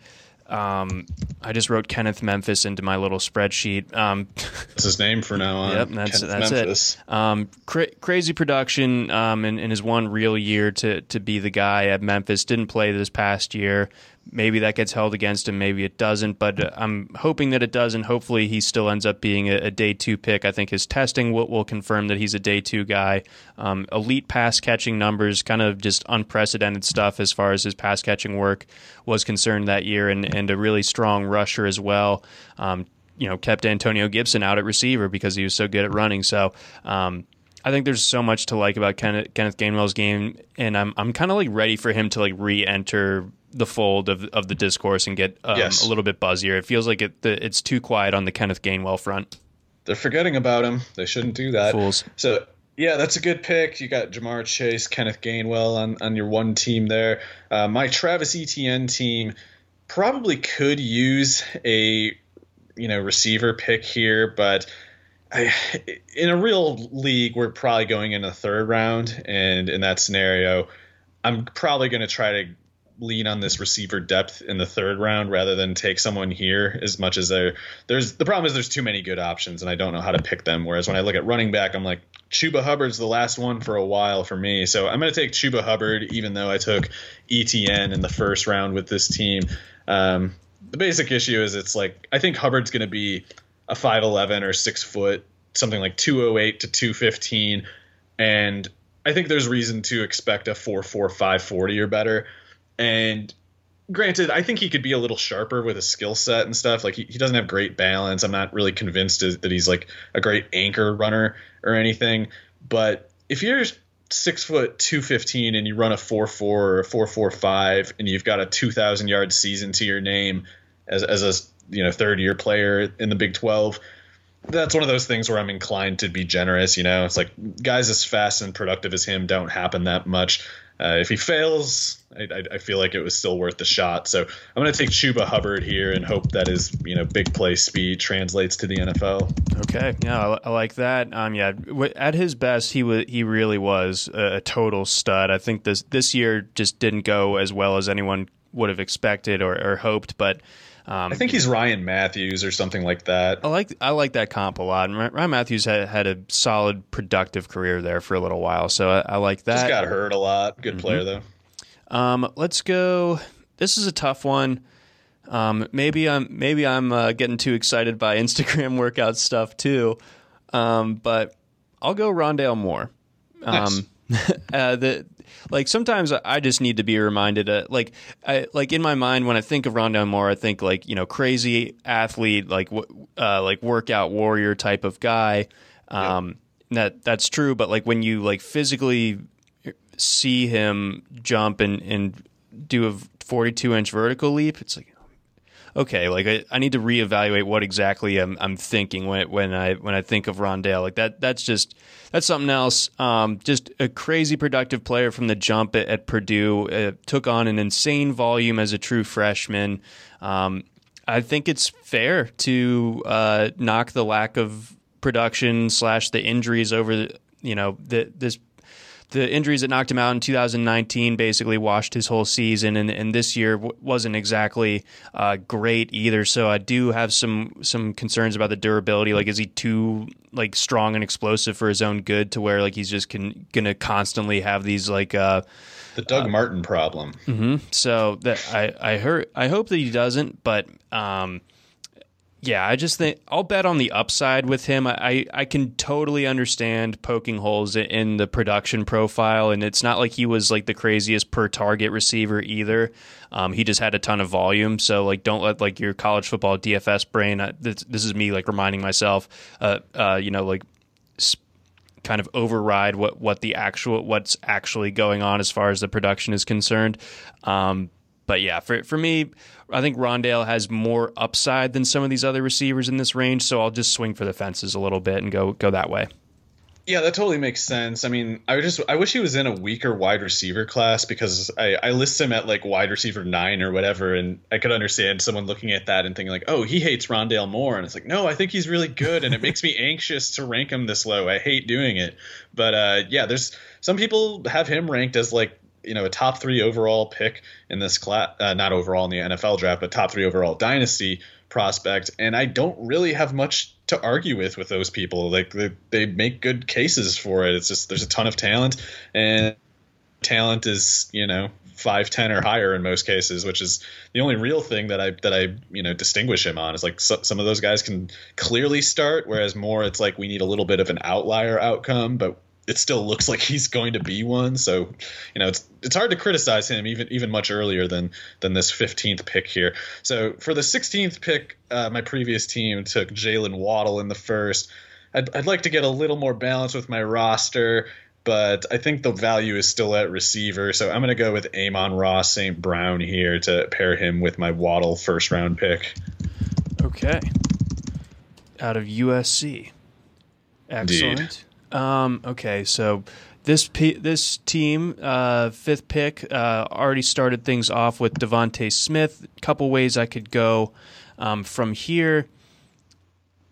Um, I just wrote Kenneth Memphis into my little spreadsheet. Um, [laughs] that's his name for now on. Yep, that's that's Memphis. it. Um, cra- crazy production um, in, in his one real year to to be the guy at Memphis. Didn't play this past year. Maybe that gets held against him. Maybe it doesn't. But I'm hoping that it does, and hopefully he still ends up being a, a day two pick. I think his testing will, will confirm that he's a day two guy. Um, elite pass catching numbers, kind of just unprecedented stuff as far as his pass catching work was concerned that year, and, and a really strong rusher as well. Um, you know, kept Antonio Gibson out at receiver because he was so good at running. So, um, I think there's so much to like about Kenneth, Kenneth Gainwell's game, and I'm I'm kind of like ready for him to like re-enter the fold of of the discourse and get um, yes. a little bit buzzier. It feels like it the, it's too quiet on the Kenneth Gainwell front. They're forgetting about him. They shouldn't do that. Fools. So yeah, that's a good pick. You got Ja'Marr Chase, Kenneth Gainwell on on your one team there. Uh, my Travis Etienne team probably could use a you know receiver pick here, but. I, in a real league, we're probably going in a third round, and in that scenario, I'm probably going to try to lean on this receiver depth in the third round rather than take someone here as much as there there's the problem is there's too many good options and I don't know how to pick them. Whereas when I look at running back, I'm like Chuba Hubbard's the last one for a while for me. So I'm gonna take Chuba Hubbard, even though I took Etienne in the first round with this team. Um, the basic issue is it's like I think Hubbard's gonna be a five eleven or six foot, something like two oh eight to two fifteen, and I think there's reason to expect a four four five forty or better And granted, I think he could be a little sharper with his skill set and stuff. Like he, he doesn't have great balance. I'm not really convinced that he's like a great anchor runner or anything. But if you're six foot two fifteen and you run a four four or a four four five and you've got a two thousand yard season to your name as as a you know third year player in the Big Twelve, that's one of those things where I'm inclined to be generous. You know, it's like guys as fast and productive as him don't happen that much. Uh, if he fails, I, I, feel like it was still worth the shot. So I'm going to take Chuba Hubbard here and hope that his you know big play speed translates to the NFL. Okay, yeah, I, I like that. Um, yeah, at his best, he was he really was a, a total stud. I think this this year just didn't go as well as anyone would have expected or, or hoped, but. Um, I think he's Ryan Mathews or something like that. I like I like that comp a lot. Ryan Mathews had had a solid, productive career there for a little while, so I, I like that. Just got hurt a lot. Good mm-hmm. player though. Um, let's go. This is a tough one. Um, maybe I'm maybe I'm uh, getting too excited by [laughs] Instagram workout stuff too. Um, but I'll go Rondale Moore. Um, nice. [laughs] uh, the like sometimes I just need to be reminded. Uh, like, I, like in my mind when I think of Rondale Moore, I think like you know crazy athlete, like uh, like workout warrior type of guy. Um, yep. That that's true, but like when you like physically see him jump and and do a 42 inch vertical leap, it's like okay, like I, I need to reevaluate what exactly I'm, I'm thinking when when I when I think of Rondale. Like that that's just that's something else. Um, just a crazy productive player from the jump at, at Purdue. Uh, took on an insane volume as a true freshman. Um, I think it's fair to uh, knock the lack of production slash the injuries over the, you know the, this the injuries that knocked him out in 2019 basically washed his whole season, and, and this year w- wasn't exactly uh, great either. So I do have some some concerns about the durability. Like, is he too like strong and explosive for his own good to where like he's just can, gonna constantly have these like uh, the Doug uh, Martin problem. Mm-hmm. So that I I heard I hope that he doesn't, but um, yeah, I just think I'll bet on the upside with him. I, I can totally understand poking holes in the production profile, and it's not like he was like the craziest per target receiver either. Um, he just had a ton of volume. So like, don't let like your college football DFS brain. Uh, this, this, is me like reminding myself, uh, uh, you know, like sp- kind of override what what the actual what's actually going on as far as the production is concerned. Um, but yeah, for for me, I think Rondale has more upside than some of these other receivers in this range, so I'll just swing for the fences a little bit and go go that way. Yeah, that totally makes sense. I mean, I just I wish he was in a weaker wide receiver class because I, I list him at like wide receiver nine or whatever, and I could understand someone looking at that and thinking like, oh, he hates Rondale Moore, and it's like, no, I think he's really good, and it makes me anxious to rank him this low. I hate doing it, but uh, yeah, there's some people have him ranked as like you know a top three overall pick in this class, uh, not overall in the NFL draft, but top three overall dynasty prospect. And I don't really have much to argue with with those people. Like they, they make good cases for it. It's just there's a ton of talent, and talent is you know five ten or higher in most cases, which is the only real thing that I that I you know distinguish him on. Is like so, some of those guys can clearly start, whereas Moore it's like we need a little bit of an outlier outcome, but it still looks [laughs] like he's going to be one. So, you know, it's it's hard to criticize him even even much earlier than than this 15th pick here. So for the 16th pick, uh, my previous team took Jaylen Waddle in the first. I'd, I'd like to get a little more balance with my roster, but I think the value is still at receiver. So I'm going to go with Amon-Ra St. Brown here to pair him with my Waddle first round pick. Okay. Out of USC. Excellent. Indeed. Um, okay, so this p- this team, uh, fifth pick, uh, already started things off with DeVonta Smith. A couple ways I could go um, from here.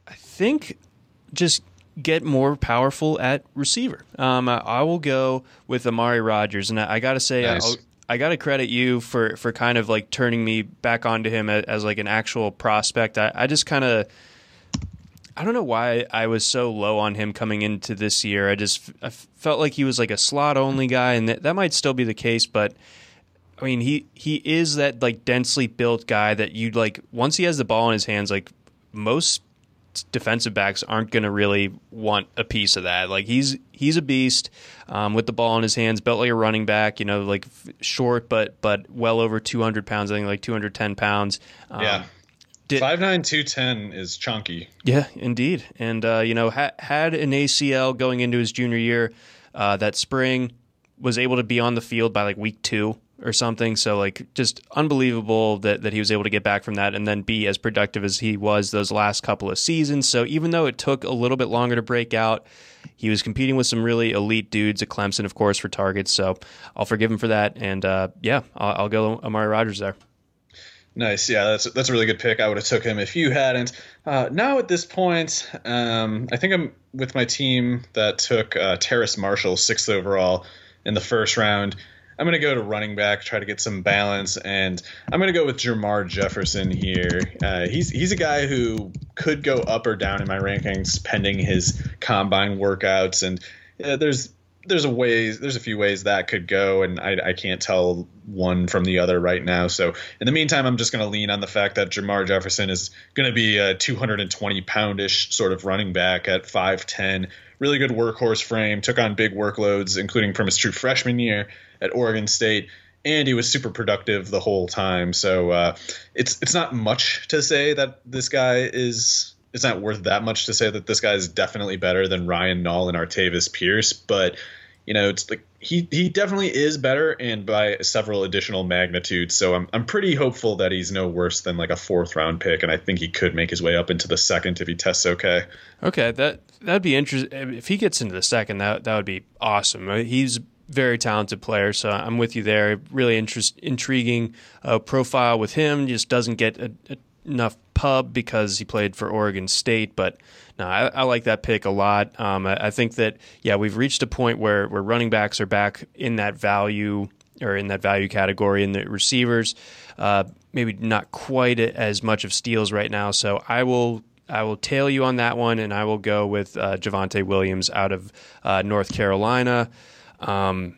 I think just get more powerful at receiver. Um, I, I, will go with Amari Rodgers, and I, I got to say, nice. I got to credit you for for kind of like turning me back onto him as, as like an actual prospect. I, I just kind of I don't know why I was so low on him coming into this year. I just I felt like he was like a slot only guy, and that, that might still be the case. But I mean, he he is that like densely built guy that you'd like once he has the ball in his hands. Like most defensive backs aren't going to really want a piece of that. Like he's he's a beast um, with the ball in his hands, built like a running back. You know, like short but but well over 200 pounds. I think like 210 pounds. Um, yeah. Five nine two ten is chunky. Yeah, indeed. And uh, you know, ha- had an ACL going into his junior year uh, that spring, was able to be on the field by like week two or something. So like just unbelievable that, that he was able to get back from that and then be as productive as he was those last couple of seasons. So even though it took a little bit longer to break out, he was competing with some really elite dudes at Clemson, of course, for targets. So I'll forgive him for that. And uh, yeah, I'll, I'll go Amari Rodgers there. Nice, yeah, that's that's a really good pick. I would have took him if you hadn't. Uh, now at this point, um, I think I'm with my team that took uh, Terrace Marshall sixth overall in the first round. I'm going to go to running back, try to get some balance, and I'm going to go with Jermar Jefferson here. Uh, he's he's a guy who could go up or down in my rankings pending his combine workouts, and uh, there's there's a ways there's a few ways that could go, and I, I can't tell one from the other right now. So in the meantime, I'm just going to lean on the fact that Jermar Jefferson is going to be a 220 poundish sort of running back at 5'10 really good workhorse frame, took on big workloads, including from his true freshman year at Oregon State, and he was super productive the whole time. So uh, it's it's not much to say that this guy is. It's not worth that much to say that this guy is definitely better than Ryan Nall and Artavis Pierce, but you know, it's like he he definitely is better and by several additional magnitudes. So I'm I'm pretty hopeful that he's no worse than like a fourth round pick, and I think he could make his way up into the second if he tests okay. Okay, that that'd be interesting. If he gets into the second, that that would be awesome. Uh, he's very talented player, so I'm with you there. Really interest, intriguing uh, profile with him. Just doesn't get a, a, enough pub because he played for Oregon State, but no, I, I like that pick a lot. Um, I, I, think that yeah, we've reached a point where where running backs are back in that value or in that value category, and the receivers uh, maybe not quite as much of steals right now. So I will I will tail you on that one, and I will go with uh, Javonte Williams out of uh, North Carolina. Um,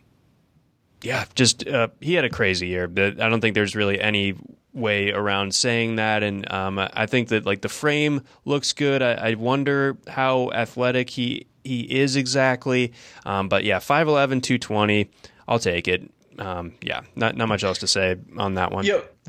yeah, just uh, he had a crazy year. I don't think there's really any way around saying that. And um, I think that like the frame looks good. I, I wonder how athletic he he is exactly. Um, but yeah, 5'11", 220. I'll take it um, yeah, not not much else to say on that one.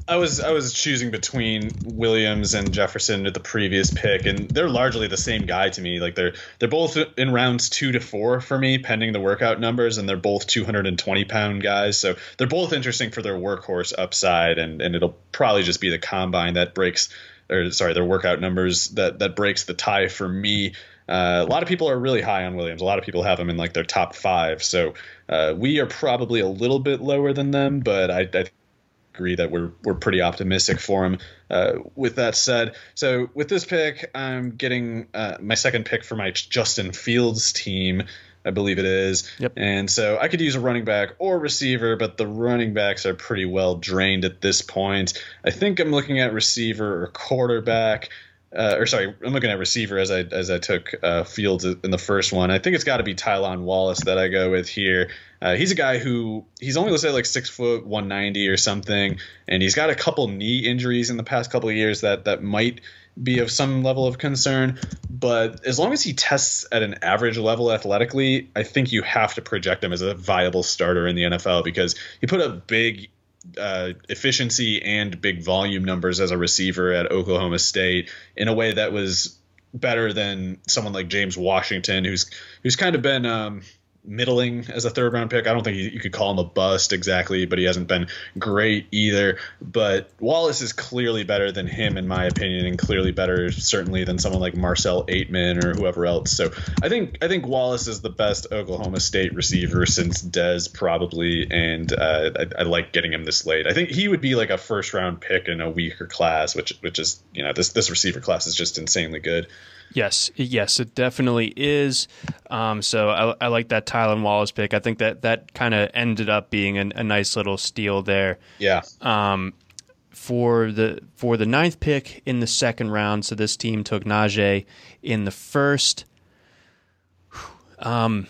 I was I was choosing between Williams and Jefferson at the previous pick, and they're largely the same guy to me. Like they're they're both in rounds two to four for me, pending the workout numbers, and they're both 220 pound guys. So they're both interesting for their workhorse upside, and and it'll probably just be the combine that breaks, or sorry, their workout numbers that that breaks the tie for me. Uh, a lot of people are really high on Williams. A lot of people have him in like their top five. So uh, we are probably a little bit lower than them, but I, I agree that we're we're pretty optimistic for him. Uh, with that said, so with this pick, I'm getting uh, my second pick for my Justin Fields team. I believe it is. Yep. And so I could use a running back or receiver, but the running backs are pretty well drained at this point. I think I'm looking at receiver or quarterback uh, or sorry, I'm looking at receiver as I as I took uh, Fields in the first one. I think it's got to be Tylan Wallace that I go with here. Uh, he's a guy who he's only listed like six foot 190 or something, and he's got a couple knee injuries in the past couple of years that that might be of some level of concern. But as long as he tests at an average level athletically, I think you have to project him as a viable starter in the NFL because he put up big uh, efficiency and big volume numbers as a receiver at Oklahoma State in a way that was better than someone like James Washington, who's who's kind of been um, middling as a third round pick. I don't think you could call him a bust exactly, but he hasn't been great either. But Wallace is clearly better than him, in my opinion, and clearly better certainly than someone like Marcell Ateman or whoever else. So I think I think Wallace is the best Oklahoma State receiver since Dez probably, and uh, I, I, like getting him this late. I think he would be like a first round pick in a weaker class, which which is you know this this receiver class is just insanely good. Yes, yes, it definitely is. Um, so I, I, like that Tylan Wallace pick. I think that that kind of ended up being a, a, nice little steal there. Yeah. Um, for the for the ninth pick in the second round, so this team took Najee in the first. [sighs] Um,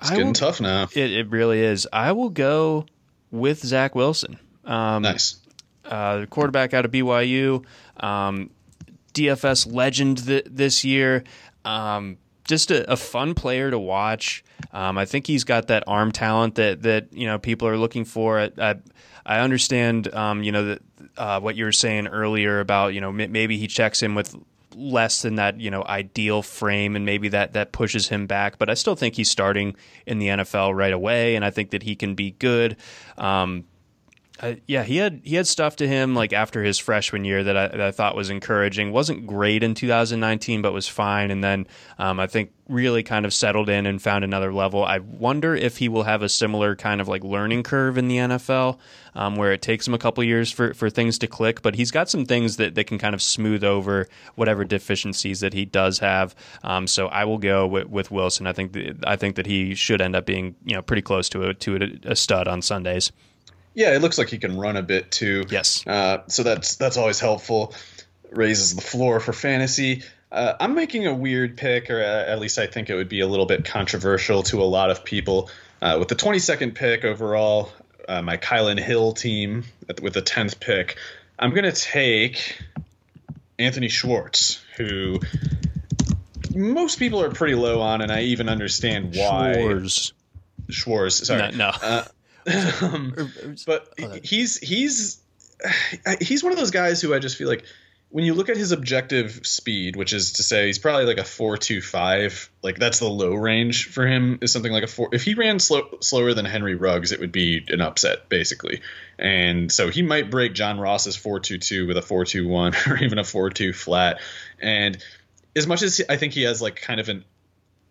it's getting will, tough now. It, it really is. I will go with Zach Wilson. Um, nice. Uh, quarterback out of BYU. Um, DFS legend th- this year. Um, just a, a, fun player to watch. Um, I think he's got that arm talent that that you know people are looking for. I, I, I understand, um, you know, uh, what you were saying earlier about you know m- maybe he checks in with less than that you know ideal frame and maybe that that pushes him back but i still think he's starting in the nfl right away and i think that he can be good um, uh, yeah, he had he had stuff to him like after his freshman year that I, that I, thought was encouraging. wasn't great in 2019, but was fine. And then um, I think really kind of settled in and found another level. I wonder if he will have a similar kind of like learning curve in the NFL, um, where it takes him a couple years for, for things to click. But he's got some things that, that can kind of smooth over whatever deficiencies that he does have. Um, so I will go with, with Wilson. I think th- I think that he should end up being you know pretty close to a to a, a stud on Sundays. Yeah, it looks like he can run a bit too. Yes. Uh, so that's that's always helpful. Raises the floor for fantasy. Uh, I'm making a weird pick, or uh, at least I think it would be a little bit controversial to a lot of people. Uh, with the 22nd pick overall, uh, my Kylin Hill team with the 10th pick, I'm going to take Anthony Schwartz, who most people are pretty low on, and I even understand why. Schwartz. Schwartz, sorry. No. no. [laughs] Um, but he's he's [sighs] he's one of those guys who I just feel like when you look at his objective speed, which is to say he's probably like a four two five, like that's the low range for him is something like a four. If he ran slow, slower than Henry Ruggs, it would be an upset basically. And so he might break John Ross's four two two with a four two one [laughs] or even a four two flat. And as much as I think he has like kind of an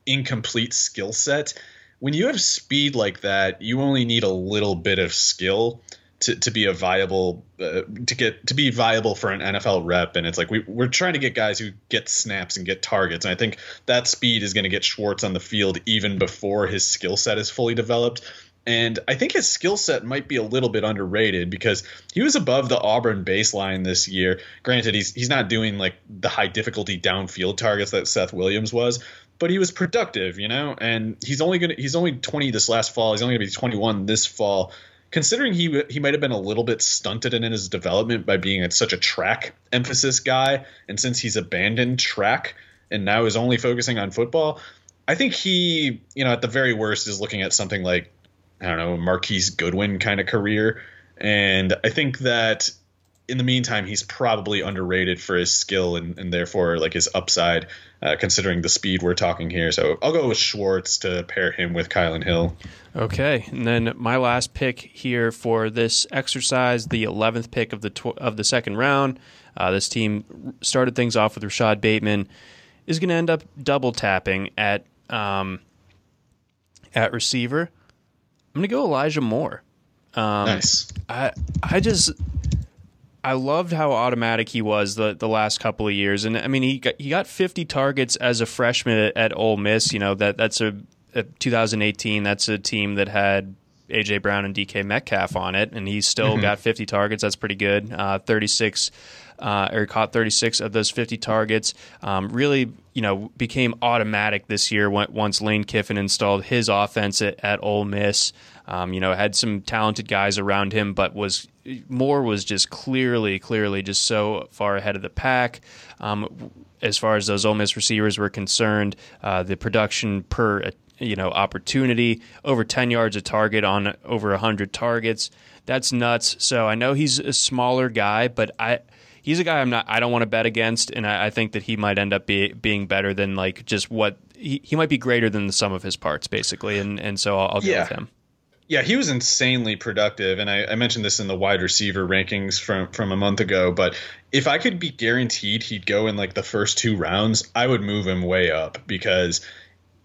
incomplete skill set, when you have speed like that, you only need a little bit of skill to, to be a viable uh, to get to be viable for an NFL rep. And it's like we we're trying to get guys who get snaps and get targets. And I think that speed is going to get Schwartz on the field even before his skill set is fully developed. And I think his skill set might be a little bit underrated because he was above the Auburn baseline this year. Granted, he's he's not doing like the high difficulty downfield targets that Seth Williams was, but he was productive, you know, and he's only gonna he's only 20 this last fall. He's only gonna be 21 this fall. Considering he he might have been a little bit stunted in his development by being such a track emphasis guy, and since he's abandoned track and now is only focusing on football, I think he, you know, at the very worst is looking at something like I don't know, Marquise Goodwin kind of career. And I think that in the meantime, he's probably underrated for his skill and, and therefore like his upside, uh, considering the speed we're talking here. So I'll go with Schwartz to pair him with Kylin Hill. Okay, and then my last pick here for this exercise, the eleventh pick of the tw- of the second round. Uh, this team started things off with Rashod Bateman, is going to end up double tapping at um, at receiver. I'm going to go Elijah Moore. Um, nice. I I just I loved how automatic he was the, the last couple of years, and I mean he got, he got 50 targets as a freshman at, at Ole Miss. You know that that's a, a 2018. That's a team that had AJ Brown and DK Metcalf on it, and he still mm-hmm. got 50 targets. That's pretty good. Uh, 36, uh, or caught 36 of those 50 targets. Um, really, you know, became automatic this year once Lane Kiffin installed his offense at, at Ole Miss. Um, you know, had some talented guys around him, but was Moore was just clearly, clearly just so far ahead of the pack. Um, as far as those Ole Miss receivers were concerned, uh, the production per you know opportunity over 10 yards a target on over 100 targets. That's nuts. So i know he's a smaller guy but i he's a guy i'm not i don't want to bet against and i, I think that he might end up be, being better than like just what he, he might be greater than the sum of his parts basically and and so i'll, I'll go with him yeah, he was insanely productive, and I, I, mentioned this in the wide receiver rankings from from a month ago. But if I could be guaranteed he'd go in like the first two rounds, I would move him way up because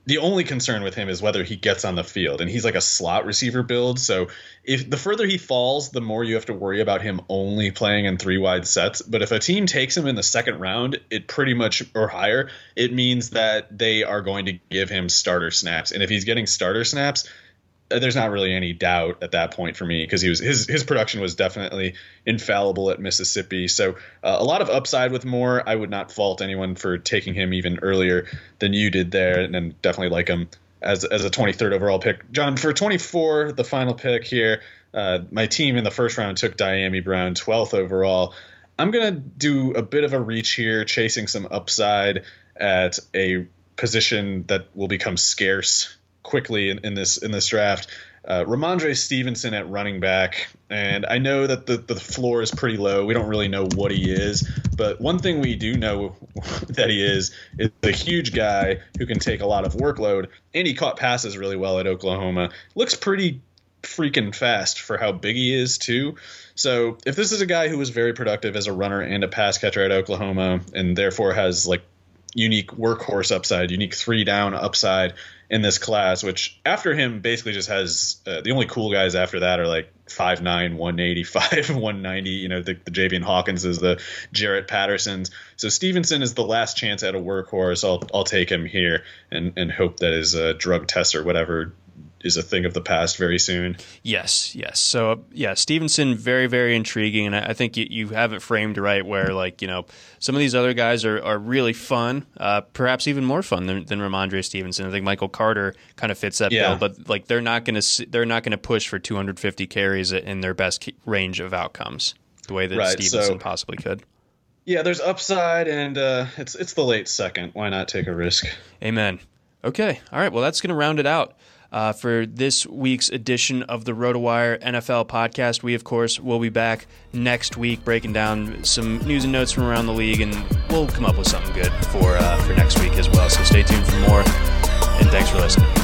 the only concern with him is whether he gets on the field, and he's like a slot receiver build. So if the further he falls, the more you have to worry about him only playing in three wide sets. But if a team takes him in the second round, it pretty much or higher, it means that they are going to give him starter snaps, and if he's getting starter snaps there's not really any doubt at that point for me because he was his his production was definitely infallible at Mississippi. So uh, a lot of upside with Moore. I would not fault anyone for taking him even earlier than you did there, and definitely like him as as a 23rd overall pick. John for 24, the final pick here. Uh, my team in the first round took Dyami Brown 12th overall. I'm to do a bit of a reach here, chasing some upside at a position that will become scarce quickly in, in this in this draft. Uh, Rhamondre Stevenson at running back, and I know that the, the floor is pretty low. We don't really know what he is, but one thing we do know [laughs] that he is is a huge guy who can take a lot of workload, and he caught passes really well at Oklahoma. Looks pretty freaking fast for how big he is too. So if this is a guy who was very productive as a runner and a pass catcher at Oklahoma, and therefore has like unique workhorse upside, unique three down upside in this class, which after him basically just has uh, the only cool guys after that are like 5'9, 185, [laughs] 190. You know, the, the Javian Hawkins is the Jarret Pattersons. So Stevenson is the last chance at a workhorse. I'll, I'll take him here and, and hope that his uh, drug test or whatever is a thing of the past very soon. Yes, yes. So yeah, Stevenson very very intriguing, and I think you, you have it framed right where like you know some of these other guys are, are really fun, uh, perhaps even more fun than, than Rhamondre Stevenson. I think Michael Carter kind of fits that yeah. bill, but like they're not going to they're not going to push for 250 carries in their best range of outcomes the way that right, Stevenson so, possibly could. Yeah, there's upside, and uh, it's it's the late second. Why not take a risk? Amen. Okay, all right. Well, that's going to round it out uh, for this week's edition of the RotoWire NFL podcast. We, of course, will be back next week breaking down some news and notes from around the league, and we'll come up with something good for uh, for next week as well. So stay tuned for more, and thanks for listening.